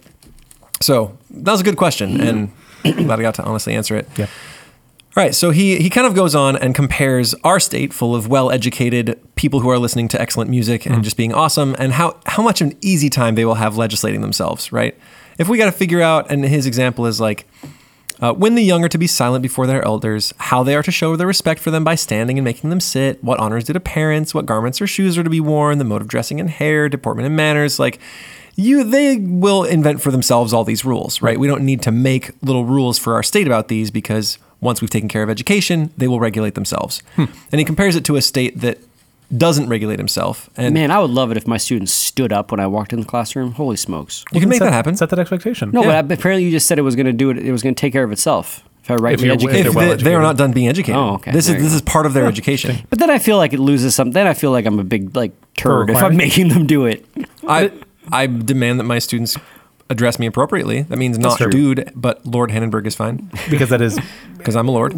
so that was a good question, and glad I got to honestly answer it. Yeah. All right, so he he kind of goes on and compares our state full of well-educated people who are listening to excellent music and just being awesome and how how much of an easy time they will have legislating themselves, right? If we got to figure out and his example is like uh, when the young are to be silent before their elders, how they are to show their respect for them by standing and making them sit, what honors due to parents, what garments or shoes are to be worn, the mode of dressing and hair, deportment and manners, like you they will invent for themselves all these rules, right? We don't need to make little rules for our state about these because once we've taken care of education, they will regulate themselves. And he compares it to a state that doesn't regulate himself. And Man, I would love it if my students stood up when I walked in the classroom. Holy smokes. you can make set, that happen. Set that expectation. No, Yeah. but apparently you just said it was going to do it. It was going to take care of itself. If I rightly you're- educated. if if they're well they, they are not done being educated. Oh, okay. This There is this go. is part of their education. But then I feel like it loses something. Then I feel like I'm a big like turd if I'm making them do it. I I demand that my students address me appropriately. That means not dude, but Lord Hannenberg is fine because that is because I'm a lord.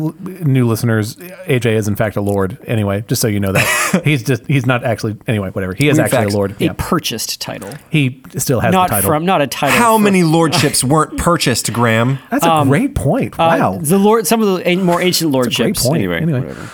new listeners. AJ is in fact a lord. Anyway, just so you know that he's just he's not actually. Anyway, whatever. He is In actually fact, a lord. A Yeah. purchased title, He still has not the title. from not a title. How from- many lordships weren't purchased, Graham? That's a great point. Uh, Wow. the lord, some of the an- more ancient lordships. point. Anyway, Anyway. whatever.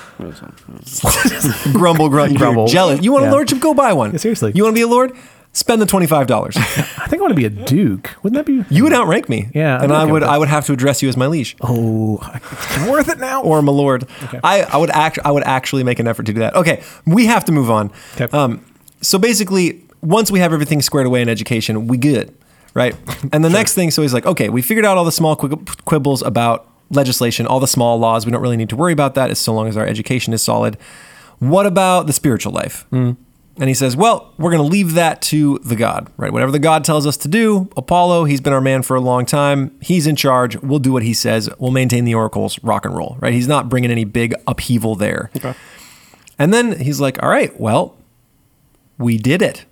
grumble, grumble, Grumble. You're jealous. You want Yeah. a lordship? Go buy one. Yeah, seriously. You want to be a lord? Spend the twenty five dollars. I think I want to be a duke. Wouldn't that be? You would outrank me. Yeah, and I okay would. I would have to address you as my liege Oh, it's worth it now. or my lord. I, I would act I would actually make an effort to do that. Okay, we have to move on. Okay. Um, so basically, once we have everything squared away in education, we good, right? And the next thing, so he's like, okay, we figured out all the small quib- quibbles about legislation, all the small laws. We don't really need to worry about that as so long as our education is solid. What about the spiritual life? And he says, well, we're going to leave that to the God, right? Whatever the God tells us to do, Apollo, he's been our man for a long time. He's in charge. We'll do what he says. We'll maintain the oracles, rock and roll, right? He's not bringing any big upheaval there. And then he's like, all right, well, we did it.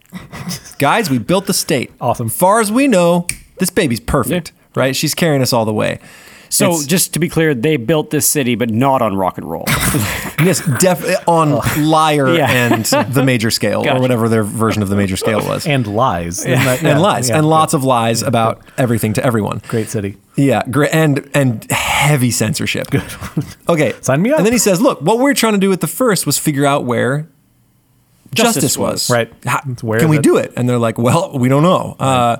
Guys, we built the state. Awesome. Far as we know, this baby's perfect, right? She's carrying us all the way. So It's- just to be clear, they built this city, but not on rock and roll. Yes, definitely on lyre Yeah. and the major scale, or whatever their version of the major scale was. and lies. Isn't that- and yeah, lies yeah, and yeah. lots of lies about everything to everyone. Great city. Yeah, great and and heavy censorship. Good. Okay, Sign me up. And then he says, "Look, what we're trying to do with the first was figure out where justice, Justice was. was. Right. How- where can we the- do it?" And they're like, "Well, we don't know." Uh,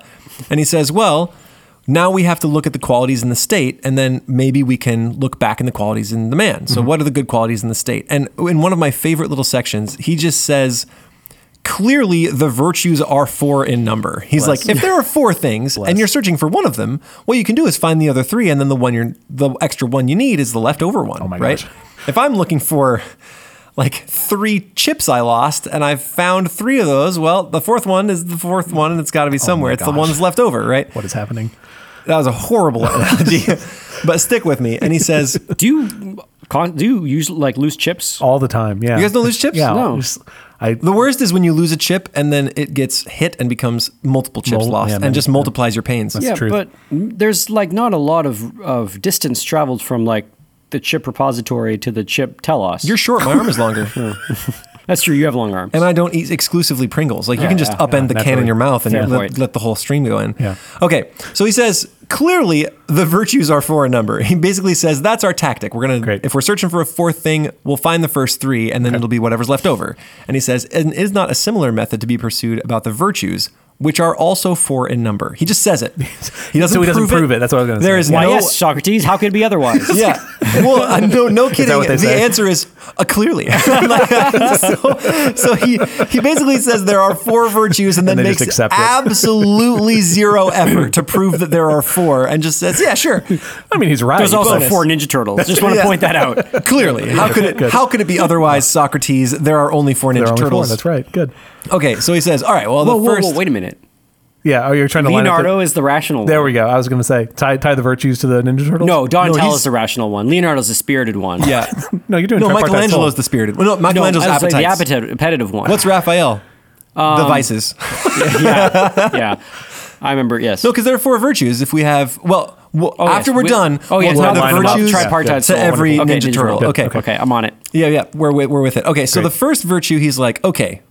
and he says, "Well." Now we have to look at the qualities in the state, and then maybe we can look back in the qualities in the man. So, Mm-hmm. what are the good qualities in the state? And in one of my favorite little sections, he just says, clearly the virtues are four in number. He's Bless. like, if there are four things Bless. and you're searching for one of them, what you can do is find the other three, and then the one you're the extra one you need is the leftover one. Oh my right? gosh. If I'm looking for like three chips I lost and I've found three of those, well, the fourth one is the fourth one and it's got to be oh somewhere. it's the Oh gosh. one that's left over, right? What is happening? That was a horrible analogy, but stick with me. And he says, do you con- do you use like loose chips? All the time. Yeah. You guys don't lose chips? Yeah. No. just- I The worst is when you lose a chip and then it gets hit and becomes multiple chips Mul- lost yeah, and many- just yeah. multiplies your pains. yeah, truth. but there's like not a lot of of distance traveled from like the chip repository to the chip telos. You're short. My arm is longer, That's true. You have long arms. and I don't eat exclusively Pringles. Like you can just yeah, upend the can in your mouth and Fair let, let the whole stream go in. Yeah. Okay. So he says clearly the virtues are four in number. He basically says that's our tactic. We're gonna Great. if we're searching for a fourth thing, we'll find the first three, and then it'll be whatever's left over. And he says, and is not a similar method to be pursued about the virtues. Which are also four in number. He just says it. He doesn't, So he doesn't prove, prove it. That's what I was gonna say. There is Why, no yes, Socrates. How could it be otherwise? Yeah. Well, uh, no, no kidding. what they The say? answer is uh, clearly. so, so he he basically says there are four virtues and then And makes accept it. absolutely zero effort to prove that there are four and just says, yeah, sure, I mean, he's right. There's also bonus. four Ninja Turtles. Just want to Yeah. point that out. clearly. How could it how could it be otherwise, Socrates? There are only four There Ninja are only four. Turtles. That's right. Good. Okay, so he says, all right, well, the whoa, first whoa, wait a minute. Yeah. Oh, you're trying to line up the- Leonardo is the rational There one. we go. I was going to say tie tie the virtues to the Ninja Turtles. No, Donatello he's- is the rational one. Leonardo's the spirited one. Yeah. no, you're doing no, tripartite Michelangelo's soul. the spirited. Well, no, no, Michelangelo's I was like appetites. the appetite, appetitive one. What's Raphael? Um, the vices. yeah, yeah. I remember. Yes. No, because there are four virtues. If we have, well, well Oh, after yes. we're We- done, Oh yeah, we'll not have the them up. virtues tripartite to soul, every wonderful. Ninja Turtle. Good. Okay, okay, I'm on it. Yeah, yeah, we're with, we're with it. Okay, so Great. the first virtue, he's like, okay,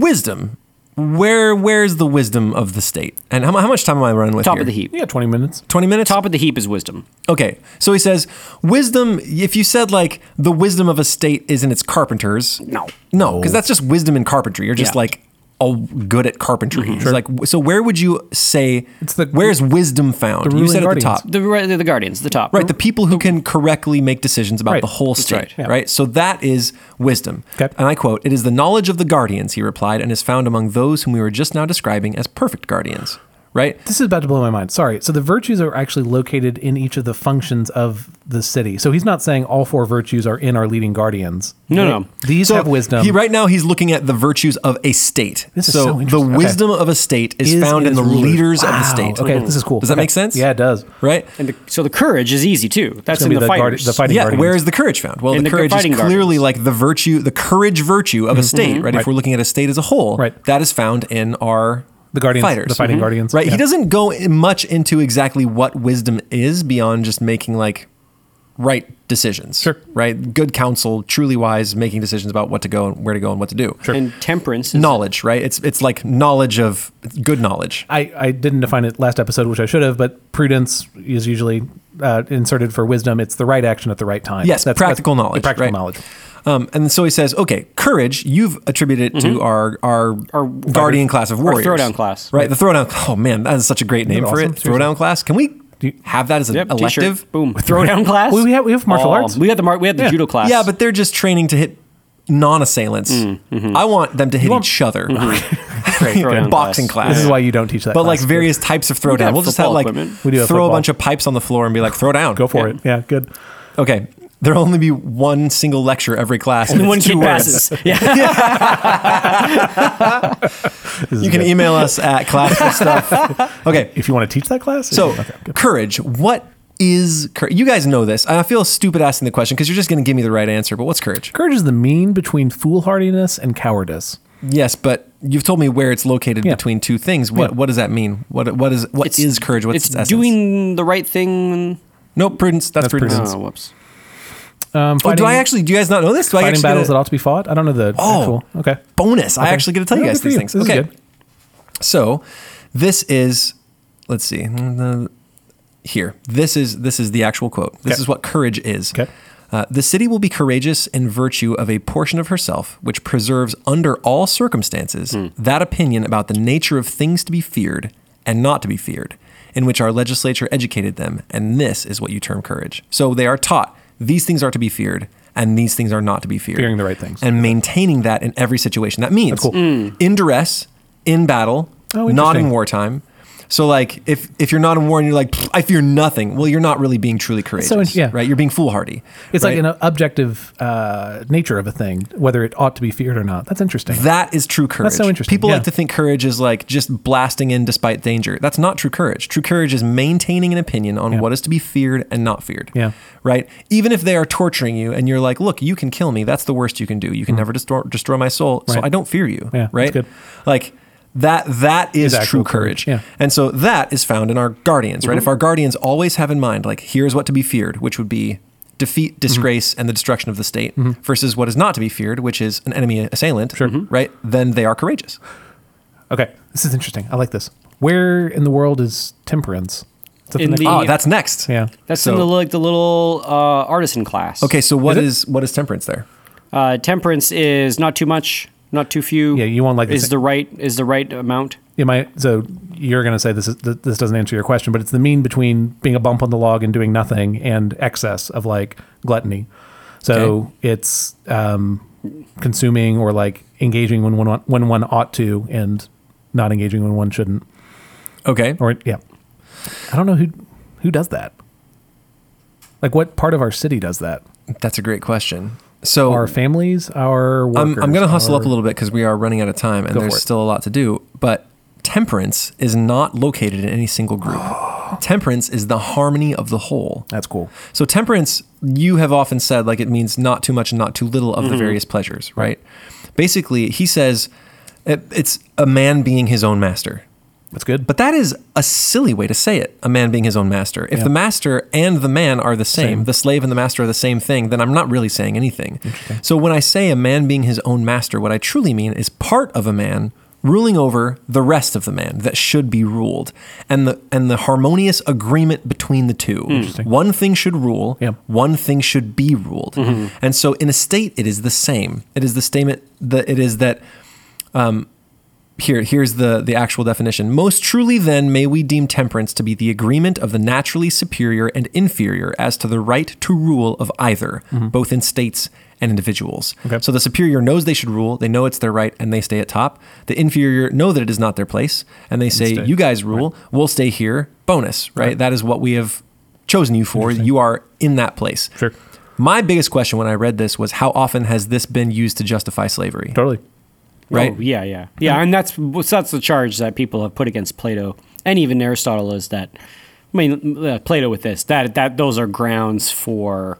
wisdom. Where where's the wisdom of the state? And how, how much time am I running with Top here? of the heap. Yeah, 20 minutes. Twenty minutes. Top of the heap is wisdom. Okay, so he says wisdom. If you said like the wisdom of a state is in its carpenters, No. no, because that's just wisdom in carpentry. You're just Yeah. Like all good at carpentry. Mm-hmm. It's like so. Where would you say It's the- where's wisdom found? the you ruling said at the top. The right- the guardians, the top. Right, the people who can correctly make decisions about Right. the whole state. right, yeah. Right, so that is wisdom. Okay. And I quote: "It is the knowledge of the guardians," he replied, "and is found among those whom we were just now describing as perfect guardians." Right. This is about to blow my mind. Sorry. So the virtues are actually located in each of the functions of the city. So he's not saying all four virtues are in our leading guardians. No, They- no. These So have wisdom. He right now he's looking at the virtues of a state. This is so so the interesting. Okay. wisdom of a state is, Is found in the rulers. leaders of the state. Okay, this is cool. Does that Okay. make sense? Yeah, it does. Right. And the, so the courage is easy too. That's in the, the guardi- fighters. the fighting- Yeah, guardians. where is the courage found? Well, In the the courage is clearly guardians. like the virtue, the courage virtue of a mm-hmm. state, right? If Right. we're looking at a state as a whole, Right. that is found in our The guardians, fighters. the fighting guardians. Right. Yeah. He doesn't go in much into exactly what wisdom is beyond just making like right decisions. Sure. Right. Good counsel, truly wise, making decisions about what to go and where to go and what to do. Sure. and temperance is Knowledge, right? It's it's like knowledge of good knowledge. I, I didn't define it last episode, which I should have, but prudence is usually uh, inserted for wisdom. It's the right action at the right time. Yes, that's practical knowledge, Practical right. knowledge. Um, and so he says, okay, courage, you've attributed it to our, our Our guardian class of Mm-hmm. Our warriors. throwdown class. Right, the throwdown. Oh, man, that is such a great name for it it. awesome? Seriously. Throwdown class. Can we have that as an Yep, elective? t-shirt. Boom. Throwdown class. Well, we have- we have martial Oh, arts. We had the mar- we had the Yeah. judo class. Yeah, but they're just training to hit non-assailants. Mm-hmm. I want them to hit want- each other. Great throwdown Boxing class. This is why you don't teach that. But like various types of throwdown. got We'll just have like. We do have throw a bunch of pipes on the floor and be like, throw down. Go for Yeah. it. Yeah, good. Okay. There'll only be one single lecture every class. and And one it's two kid words. passes. Yeah. This is You can good. email us at class for stuff. Okay. if you want to teach that class. So, okay, courage. What is courage? You guys know this. I feel stupid asking the question because you're just going to give me the right answer. But what's courage? courage is the mean between foolhardiness and cowardice. Yes, but you've told me where it's located Yeah. between two things. What Yeah. what does that mean? What what is what is courage? What's it's its doing the right thing. no prudence. That's, That's prudence. prudence. Oh, whoops. Um, Oh, do I actually? Do you guys not know this? Do I fighting actually battles get that ought to be fought? I don't know the Oh. actual. Okay. bonus? I Okay. actually get to tell you guys these you. things. This is okay. good. So, this is. Let's see. Here, this is this is the actual quote. This Okay. is what courage is. Okay. Uh, the city will be courageous in virtue of a portion of herself which preserves under all circumstances Hmm. that opinion about the nature of things to be feared and not to be feared, in which our legislature educated them, and this is what you term courage. So they are taught these things are to be feared and these things are not to be feared. Fearing the right things. And maintaining that in every situation. That means cool. Mm. in duress, in battle, Oh, not in wartime. So like if if you're not in war and you're like I fear nothing, well you're not really being truly courageous, so yeah. right? You're being foolhardy. It's right? like an objective uh, nature of a thing, whether it ought to be feared or not. That's interesting. That is true courage. That's so interesting, People yeah. like to think courage is like just blasting in despite danger. That's not true courage. True courage is maintaining an opinion on Yeah. what is to be feared and not feared. Yeah. Right? Even if they are torturing you and you're like, look, you can kill me. That's the worst you can do. You can never destroy, destroy my soul. Right. So. I don't fear you. Yeah, that's Right? good. Like that that is, Is true courage. courage, yeah. Mm-hmm. And so that is found in our guardians, right? If our guardians always have in mind, like, here's what to be feared, which would be defeat, disgrace, and the destruction of the state, versus what is not to be feared, which is an enemy assailant, right? Then they are courageous. Okay, this is interesting. I like this. Where in the world is temperance? Is that In next the- Oh, that's next. yeah. That's So- in the like the little uh, artisan class. Okay, so what Is it? is what is temperance there? Uh, temperance is not too much, not too few. Yeah, you want like the is sa- the right is the right amount. You might. So you're going to say this is this doesn't answer your question, but it's the mean between being a bump on the log and doing nothing, and excess of like gluttony. So it's um, consuming or like engaging when one when one ought to, and not engaging when one shouldn't. Okay. Or yeah, I don't know who who does that. Like what part of our city does that? That's a great question. So Our families, our workers. I'm, I'm going to hustle our- up a little bit because we are running out of time and Go there's still a lot to do. But temperance is not located in any single group. temperance is the harmony of the whole. That's cool. So temperance, you have often said like it means not too much and not too little of the mm-hmm. various pleasures, right? Basically, he says it, it's a man being his own master. That's good. But that is a silly way to say it, a man being his own master. If Yeah. the master and the man are the same, Same. the slave and the master are the same thing, then I'm not really saying anything. So when I say a man being his own master, what I truly mean is part of a man ruling over the rest of the man that should be ruled and the and the harmonious agreement between the two hmm. one thing should rule Yeah. one thing should be ruled mm-hmm. and so in a state it is the same it is the statement that it is that um, here here's the the actual definition. Most truly then may we deem temperance to be the agreement of the naturally superior and inferior as to the right to rule of either both in states and individuals. Okay. so the superior knows they should rule they know it's their right and they stay at top. The inferior know that it is not their place and they say you guys rule we'll stay here. Bonus right? Right. that is what we have chosen you for. You are in that place. Sure. my biggest question when i read this was how often has this been used to justify slavery? Totally. Right Oh, yeah, yeah, yeah, and that's that's the charge that people have put against Plato and even Aristotle is that. I mean, uh, Plato with this that that those are grounds for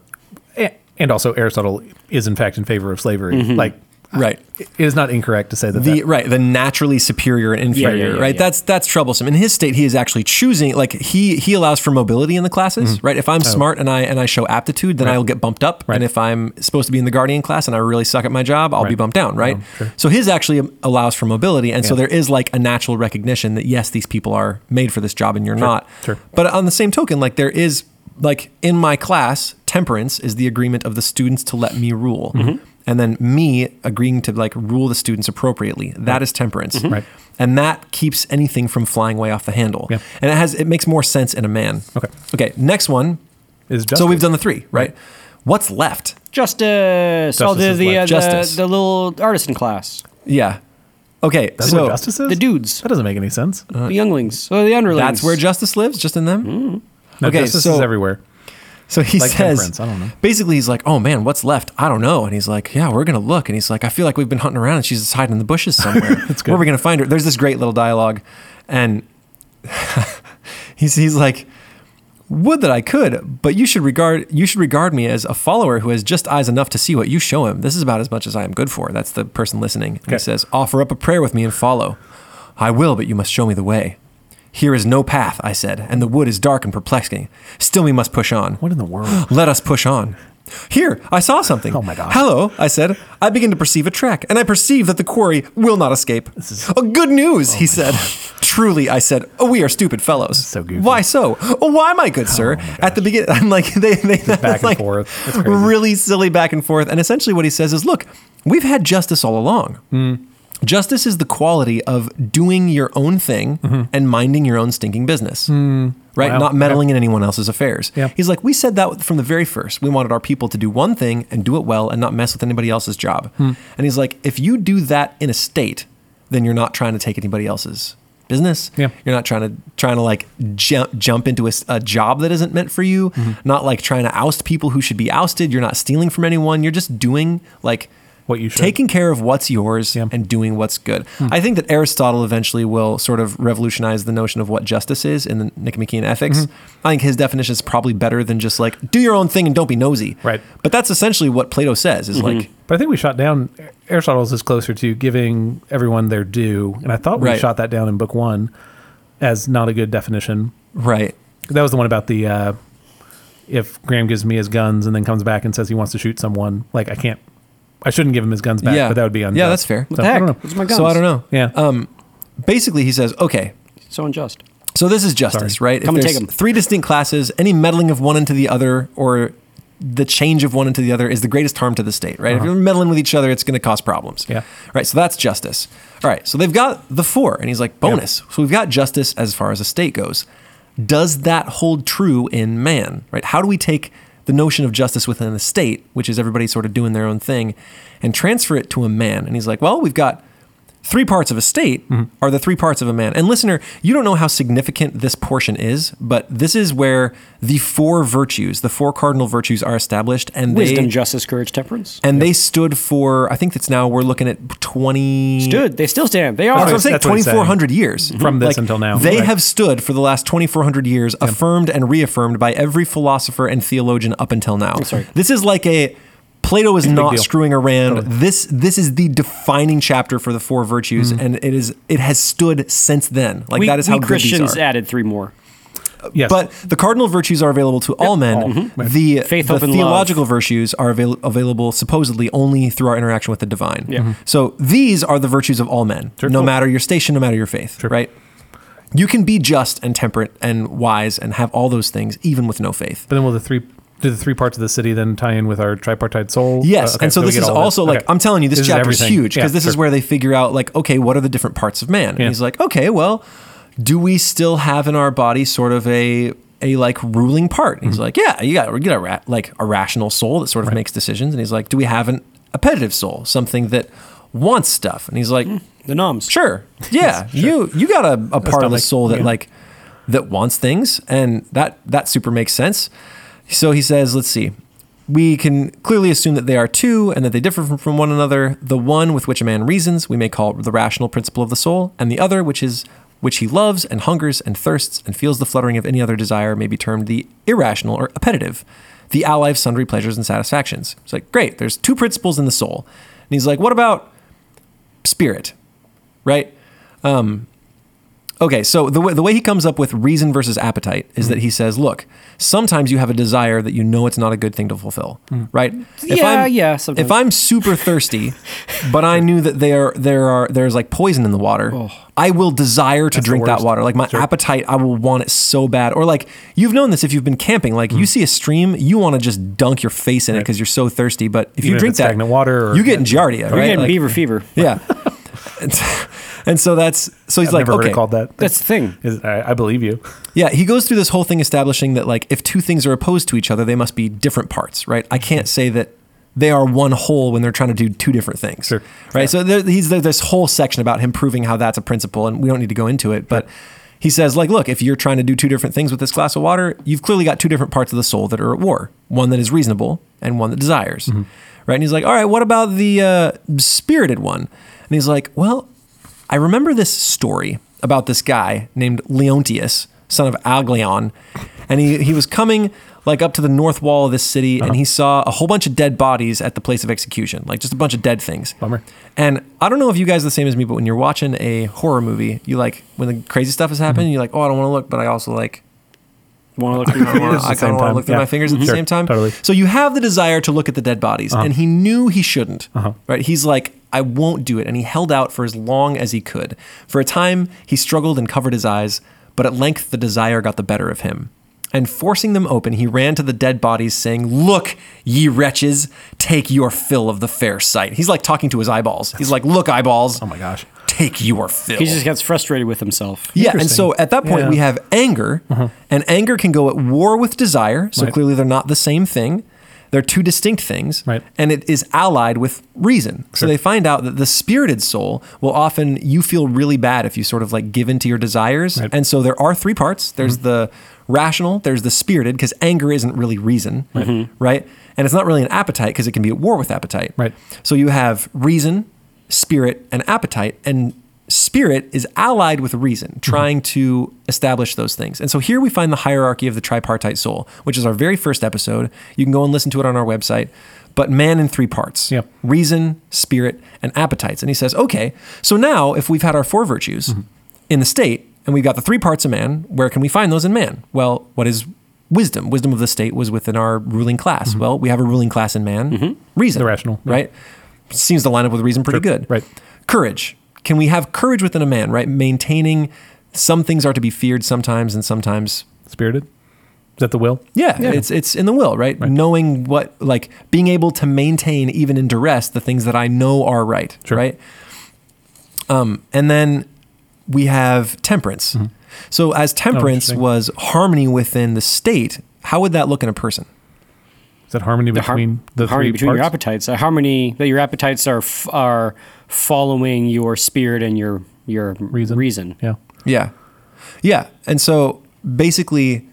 And also, Aristotle is in fact in favor of slavery. Like, right it is not incorrect to say that. the that right the naturally superior and inferior Yeah, yeah, yeah, right that's that's troublesome in his state he is actually choosing like he he allows for mobility in the classes right if i'm smart and i and i show aptitude then Mm-hmm. Oh. Right. i'll get bumped up Right. and if i'm supposed to be in the guardian class and i really suck at my job i'll be bumped down right Oh, sure. so his actually allows for mobility and so there is like a natural recognition that yes these people are made for this job and you're not Sure. but on the same token like there is like in my class temperance is the agreement of the students to let me rule Mm-hmm. And then me agreeing to like rule the students appropriately that is temperance Right. and that keeps anything from flying way off the handle Yeah. and it has it makes more sense in a man Okay. okay next one is justice. so we've done the three right, what's left justice. oh, Justice the is the, uh, the Justice. the little artisan class, yeah okay That's so what justice is. the dudes, That doesn't make any sense. the younglings, or the underlings. that's where justice lives just in them No, okay, justice so- is everywhere. So he Like says, temperance, I don't know. basically, he's like, "Oh man, what's left? I don't know." And he's like, "Yeah, we're gonna look." And he's like, "I feel like we've been hunting around, and she's just hiding in the bushes somewhere. That's good. Where are we gonna find her?" There's this great little dialogue, and he's he's like, "Would that I could, but you should regard you should regard me as a follower who has just eyes enough to see what you show him. This is about as much as I am good for." That's the person listening. And Okay. He says, "Offer up a prayer with me and follow." I will, but you must show me the way. Here is no path, I said, and the wood is dark and perplexing. Still, we must push on. What in the world? Let us push on. Here, I saw something. Oh my gosh. Hello, I said. I begin to perceive a track, and I perceive that the quarry will not escape. This is- oh, good news, oh he said. Truly, I said. Oh, we are stupid fellows. so goofy. Why so? Oh, why, my good oh sir? At the beginning, I'm like they they back and like, forth. It's crazy. really silly back and forth. And essentially, what he says is, look, we've had justice all along. Hmm. Justice is the quality of doing your own thing and minding your own stinking business. Right? Mm-hmm. Wow. Not meddling in anyone else's affairs. He's like, we said that from the very first. We wanted our people to do one thing and do it well and not mess with anybody else's job. Hmm. And he's like, if you do that in a state, then you're not trying to take anybody else's business. Yeah. You're not trying to trying to like jump jump into a job that isn't meant for you. Mm-hmm. Not like trying to oust people who should be ousted. You're not stealing from anyone. You're just doing like What you should. taking care of what's yours Yeah. Hmm. and doing what's good. I think that Aristotle eventually will sort of revolutionize the notion of what justice is in the Nicomachean Ethics. Mm-hmm. I think his definition is probably better than just like do your own thing and don't be nosy. Right. But that's essentially what Plato says is like But I think we shot down Aristotle's is closer to giving everyone their due, and I thought we Right. shot that down in book one as not a good definition. right. That was the one about the uh, if Graham gives me his guns and then comes back and says he wants to shoot someone, like I can't, I shouldn't give him his guns back, Yeah. but that would be unjust. Yeah, that's fair. What So, the I heck? don't know. What's my guns? So I don't know. Yeah, Um basically he says, okay, So unjust. So this is justice, Sorry. right? Come if and there's take 'em. three distinct classes, any meddling of one into the other or the change of one into the other is the greatest harm to the state, right? If Uh-huh. you're meddling with each other, it's going to cause problems. Yeah. Right. So that's justice. All right. So they've got the four, and he's like, bonus. So we've got justice as far as a state goes. Does that hold true in man, right? How do we take the notion of justice within the state, which is everybody sort of doing their own thing, and transfer it to a man? And he's like, well, we've got three parts of a state mm-hmm. are the three parts of a man. And listener, you don't know how significant this portion is, but this is where the four virtues, the four cardinal virtues, are established, and Wisdom, they justice, courage, temperance. and they stood for. I think that's now we're looking at twenty. Stood. They still stand. They That's are. what I'm saying. That's what he's saying. 2,400 years From this until now. They Right. have stood for the last 2,400 years, affirmed and reaffirmed by every philosopher and theologian up until now. sorry. This is like a Plato is not deal. screwing around. This this is the defining chapter for the four virtues, Mm-hmm. and it is it has stood since then. Like we, that is how we good Christians these are. added three more. Yes. But the cardinal virtues are available to all men. all. Mhm. The, Faith, the hope, and theological virtues are avail- available supposedly only through our interaction with the divine. Yeah. Mhm. So these are the virtues of all men, Sure. no Cool. matter your station, no matter your faith, Sure. right? You can be just and temperate and wise and have all those things even with no faith. but then will the three do the three parts of the city then tie in with our tripartite soul? Yes, Uh, okay, and so we this is also it. like Okay. I'm telling you, this, is chapter is everything. huge because Yeah, this is where they figure out like, okay, what are the different parts of man? And Yeah. he's like, okay, well, do we still have in our body sort of a a like ruling part? And he's like, yeah, you got you got a ra- like a rational soul that sort of Mm-hmm. Right. makes decisions. And he's like, do we have an appetitive soul, something that wants stuff? And he's like, The noms. Sure. Yeah. You you got a, a part of the soul that yeah. like that wants things and that that super makes sense. So he says, let's see. We can clearly assume that they are two and that they differ from, from one another. The one with which a man reasons, we may call the rational principle of the soul, and the other, which is which he loves and hungers and thirsts and feels the fluttering of any other desire, may be termed the irrational or appetitive, the ally of sundry pleasures and satisfactions. It's like, great, there's two principles in the soul. And he's like, what about spirit? Right? Um, okay, so the way, the way he comes up with reason versus appetite is that mm. he says, look, sometimes you have a desire that you know it's not a good thing to fulfill, mm. right? If Yeah, I'm, yeah, sometimes. If I'm super thirsty, but I knew that there there are there's like poison in the water, oh. I will desire to That's drink that water. Like my Sure. appetite, I will want it so bad. Or like you've known this if you've been camping, like you mm. see a stream, you want to just dunk your face in it because you're so thirsty. But if Even you drink it's that stagnant water or- you get giardia, You're right? getting Like- beaver fever. yeah. and, and so that's so he's I've like, never okay, it called that. That's the thing. Is- I, I believe you. yeah. He goes through this whole thing establishing that like if two things are opposed to each other, they must be different parts, right? I can't say that they are one whole when they're trying to do two different things, Sure. right? So there, he's there's this whole section about him proving how that's a principle, and we don't need to go into it, but. He says, like, look, if you're trying to do two different things with this glass of water, you've clearly got two different parts of the soul that are at war. One that is reasonable and one that desires. Right? And he's like, all right, what about the uh, spirited one? And he's like, well, I remember this story about this guy named Leontius, son of Aglaion, and he, he was coming like up to the north wall of this city, and uh-huh. he saw a whole bunch of dead bodies at the place of execution, like just a bunch of dead things. Bummer. And I don't know if you guys are the same as me, but when you're watching a horror movie, you like when the crazy stuff is happening, mm-hmm. you're like, oh, I don't want to look, but I also like Want to look through your I the kind same of want to time. look through Yeah. my fingers at the Sure. same time. Totally. So you have the desire to look at the dead bodies, uh-huh. and he knew he shouldn't. Uh-huh. Right? He's like, I won't do it, and he held out for as long as he could. For a time, he struggled and covered his eyes, but at length the desire got the better of him. And forcing them open, he ran to the dead bodies, saying, Look, ye wretches, take your fill of the fair sight. He's like talking to his eyeballs. He's like, Look, eyeballs, Oh my gosh. Take your fill. He just gets frustrated with himself. Yeah, and so at that point Yeah. we have anger, uh-huh. and anger can go at war with desire. So Right. clearly they're not the same thing. They're two distinct things, Right. and it is allied with reason. So they find out that the spirited soul will often you feel really bad if you sort of like give in to your desires. Right. And so there are three parts. There's mm-hmm. the rational, there's the spirited because anger isn't really reason, mm-hmm. right? And it's not really an appetite because it can be at war with appetite. Right. So you have reason, spirit, and appetite, and spirit is allied with reason, mm-hmm. trying to establish those things. And so here we find the hierarchy of the tripartite soul, which is our very first episode. You can go and listen to it on our website. But man in three parts Yep. reason, spirit, and appetites. And he says, okay, so now if we've had our four virtues mm-hmm. in the state and we've got the three parts of man, where can we find those in man? Well, what is wisdom? Wisdom of the state was within our ruling class. Mm-hmm. Well, we have a ruling class in man, reason. The rational, yeah. Seems to line up with reason pretty Sure, good. right. Courage. Can we have courage within a man, right? Maintaining some things are to be feared sometimes and sometimes Spirited. Is that the will? yeah, it's it's in the will, right? Right. Knowing what like being able to maintain even in duress the things that I know are right, Sure. right? Um, and then we have temperance. So as temperance Mm-hmm. Oh, was harmony within the state, how would that look in a person? Is that harmony The har- between the harmony three between your appetites. Uh, A harmony that your appetites are f- are following your spirit and your your Reason. Reason. Yeah. Yeah. Yeah. And so basically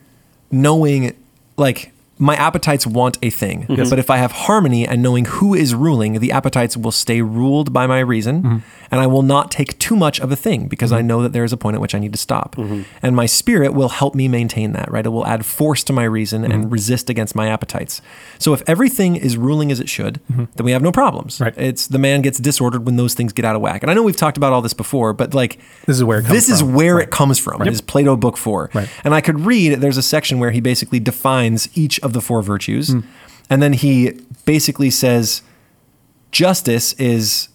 knowing like my appetites want a thing. But if I have harmony and knowing who is ruling, the appetites will stay ruled by my reason mm-hmm. and I will not take too much of a thing because I mm-hmm. know that there is a point at which I need to stop. Mm-hmm. And my spirit will help me maintain that, right? It will add force to my reason and resist against my appetites. So if everything is ruling as it should, then we have no problems. Right. It's the man gets disordered when those things get out of whack. And I know we've talked about all this before, but like This is where it comes this is from. where Right. it comes from. Is Plato Book Four, Right. and I could read. There's a section where he basically defines each of the four virtues, Hmm. and then he basically says justice is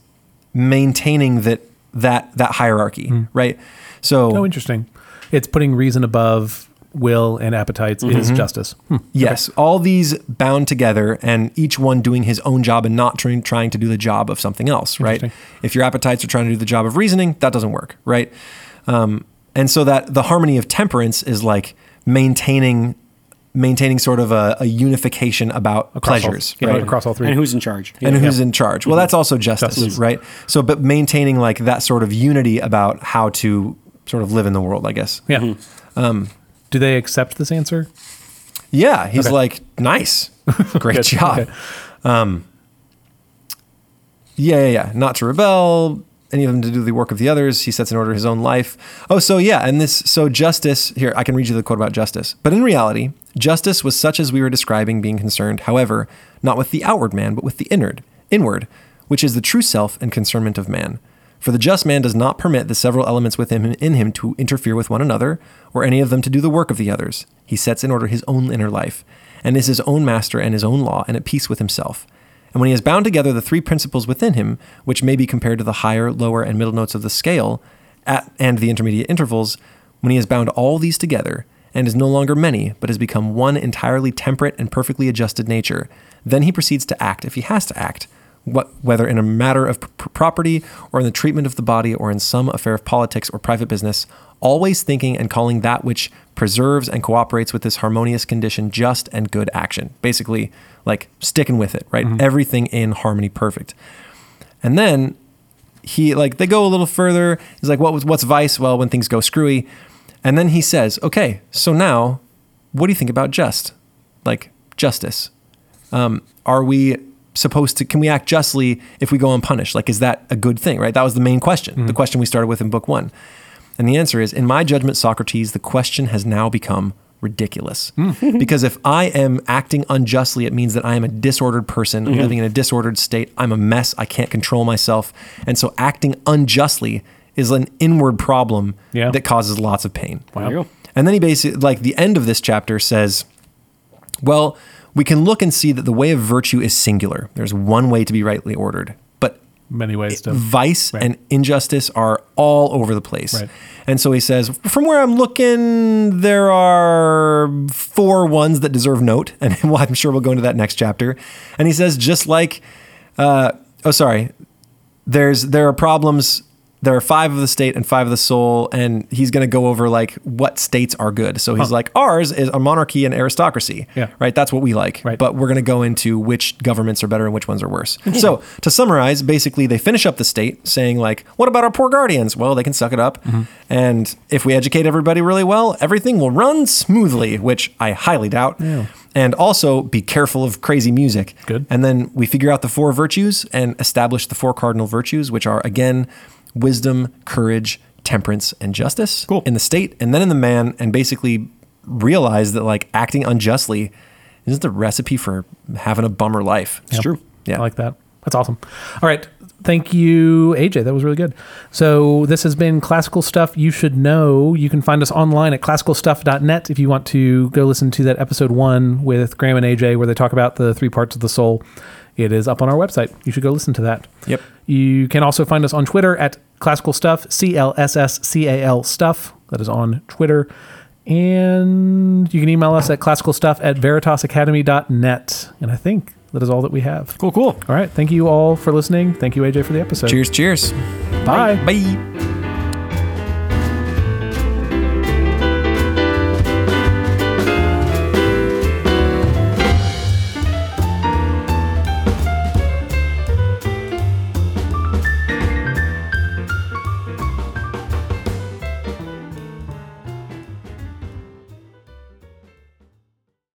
maintaining that that that hierarchy, right? So Oh, interesting. It's putting reason above will and appetites Mm-hmm. is justice. Hmm. Yes, all these bound together, and each one doing his own job and not trying trying to do the job of something else. Right? If your appetites are trying to do the job of reasoning, that doesn't work. Right? Um, and so that the harmony of temperance is like maintaining maintaining sort of a, a unification about Across all- pleasures. yeah, right? across all three. And who's in charge? and Yeah. who's in charge. Well, that's also justice, Justice. right? So, but maintaining like that sort of unity about how to sort of live in the world, I guess. Yeah. Mm-hmm. Um, Do they accept this answer? Yeah, he's Okay. like, nice, great job. Okay. Yeah, yeah, yeah. Not to rebel, any of them to do the work of the others. He sets in order his own life. Oh, so yeah, and this, so justice, here, I can read you the quote about justice. But in reality, justice was such as we were describing being concerned, however, not with the outward man, but with the inward, inward, which is the true self and concernment of man. For the just man does not permit the several elements within him, in him to interfere with one another, or any of them to do the work of the others. He sets in order his own inner life, and is his own master and his own law, and at peace with himself. And when he has bound together the three principles within him, which may be compared to the higher, lower, and middle notes of the scale, at, and the intermediate intervals, when he has bound all these together, and is no longer many, but has become one entirely temperate and perfectly adjusted nature, then he proceeds to act if he has to act, what, whether in a matter of property, or in the treatment of the body, or in some affair of politics or private business, always thinking and calling that which preserves and cooperates with this harmonious condition just and good action. Basically, like sticking with it, right? Everything in harmony, perfect. And then he like they go a little further. He's like, "What was what's vice? Well, when things go screwy." And then he says, "Okay, so now, what do you think about just, like justice? Um, are we supposed to? Can we act justly if we go unpunished? Like, is that a good thing? Right? That was the main question. The question we started with in book one. And the answer is, in my judgment, Socrates, the question has now become ridiculous. Hmm. because if I am acting unjustly, it means that I am a disordered person, I'm mm-hmm. living in a disordered state. I'm a mess. I can't control myself. And so acting unjustly is an inward problem Yeah. that causes lots of pain. Go. And then he basically, like, the end of this chapter says, well, we can look and see that the way of virtue is singular. There's one way to be rightly ordered. Many ways to. vice Right. and injustice are all over the place. Right. And so he says, from where I'm looking, there are four ones that deserve note. And well, I'm sure we'll go into that next chapter. And he says, just like, uh, oh, sorry, there's there are problems. There are five of the state and five of the soul, and he's going to go over like what states are good. So he's like, ours is a monarchy and aristocracy, Yeah. right? That's what we like, Right. But we're going to go into which governments are better and which ones are worse. So to summarize, basically, they finish up the state saying like, what about our poor guardians? Well, they can suck it up, Mm-hmm. and if we educate everybody really well, everything will run smoothly, which I highly doubt. And also be careful of crazy music. Good. And then we figure out the four virtues and establish the four cardinal virtues, which are again wisdom, courage, temperance, and justice Cool. in the state, and then in the man, and basically realize that like acting unjustly isn't the recipe for having a bummer life. It's true. Yeah. I like that. That's awesome. All right. Thank you, AJ. That was really good. So, this has been Classical Stuff You Should Know. You can find us online at classicalstuff.net if you want to go listen to that episode one with Graham and AJ where they talk about the three parts of the soul. It is up on our website. You should go listen to that. Yep. You can also find us on Twitter at Classical Stuff, C L S S C A L Stuff. That is on Twitter. And you can email us at classicalstuff at veritasacademy.net. And I think that is all that we have. Cool, cool. All right. Thank you all for listening. Thank you, AJ, for the episode. Cheers, cheers. Bye. Bye.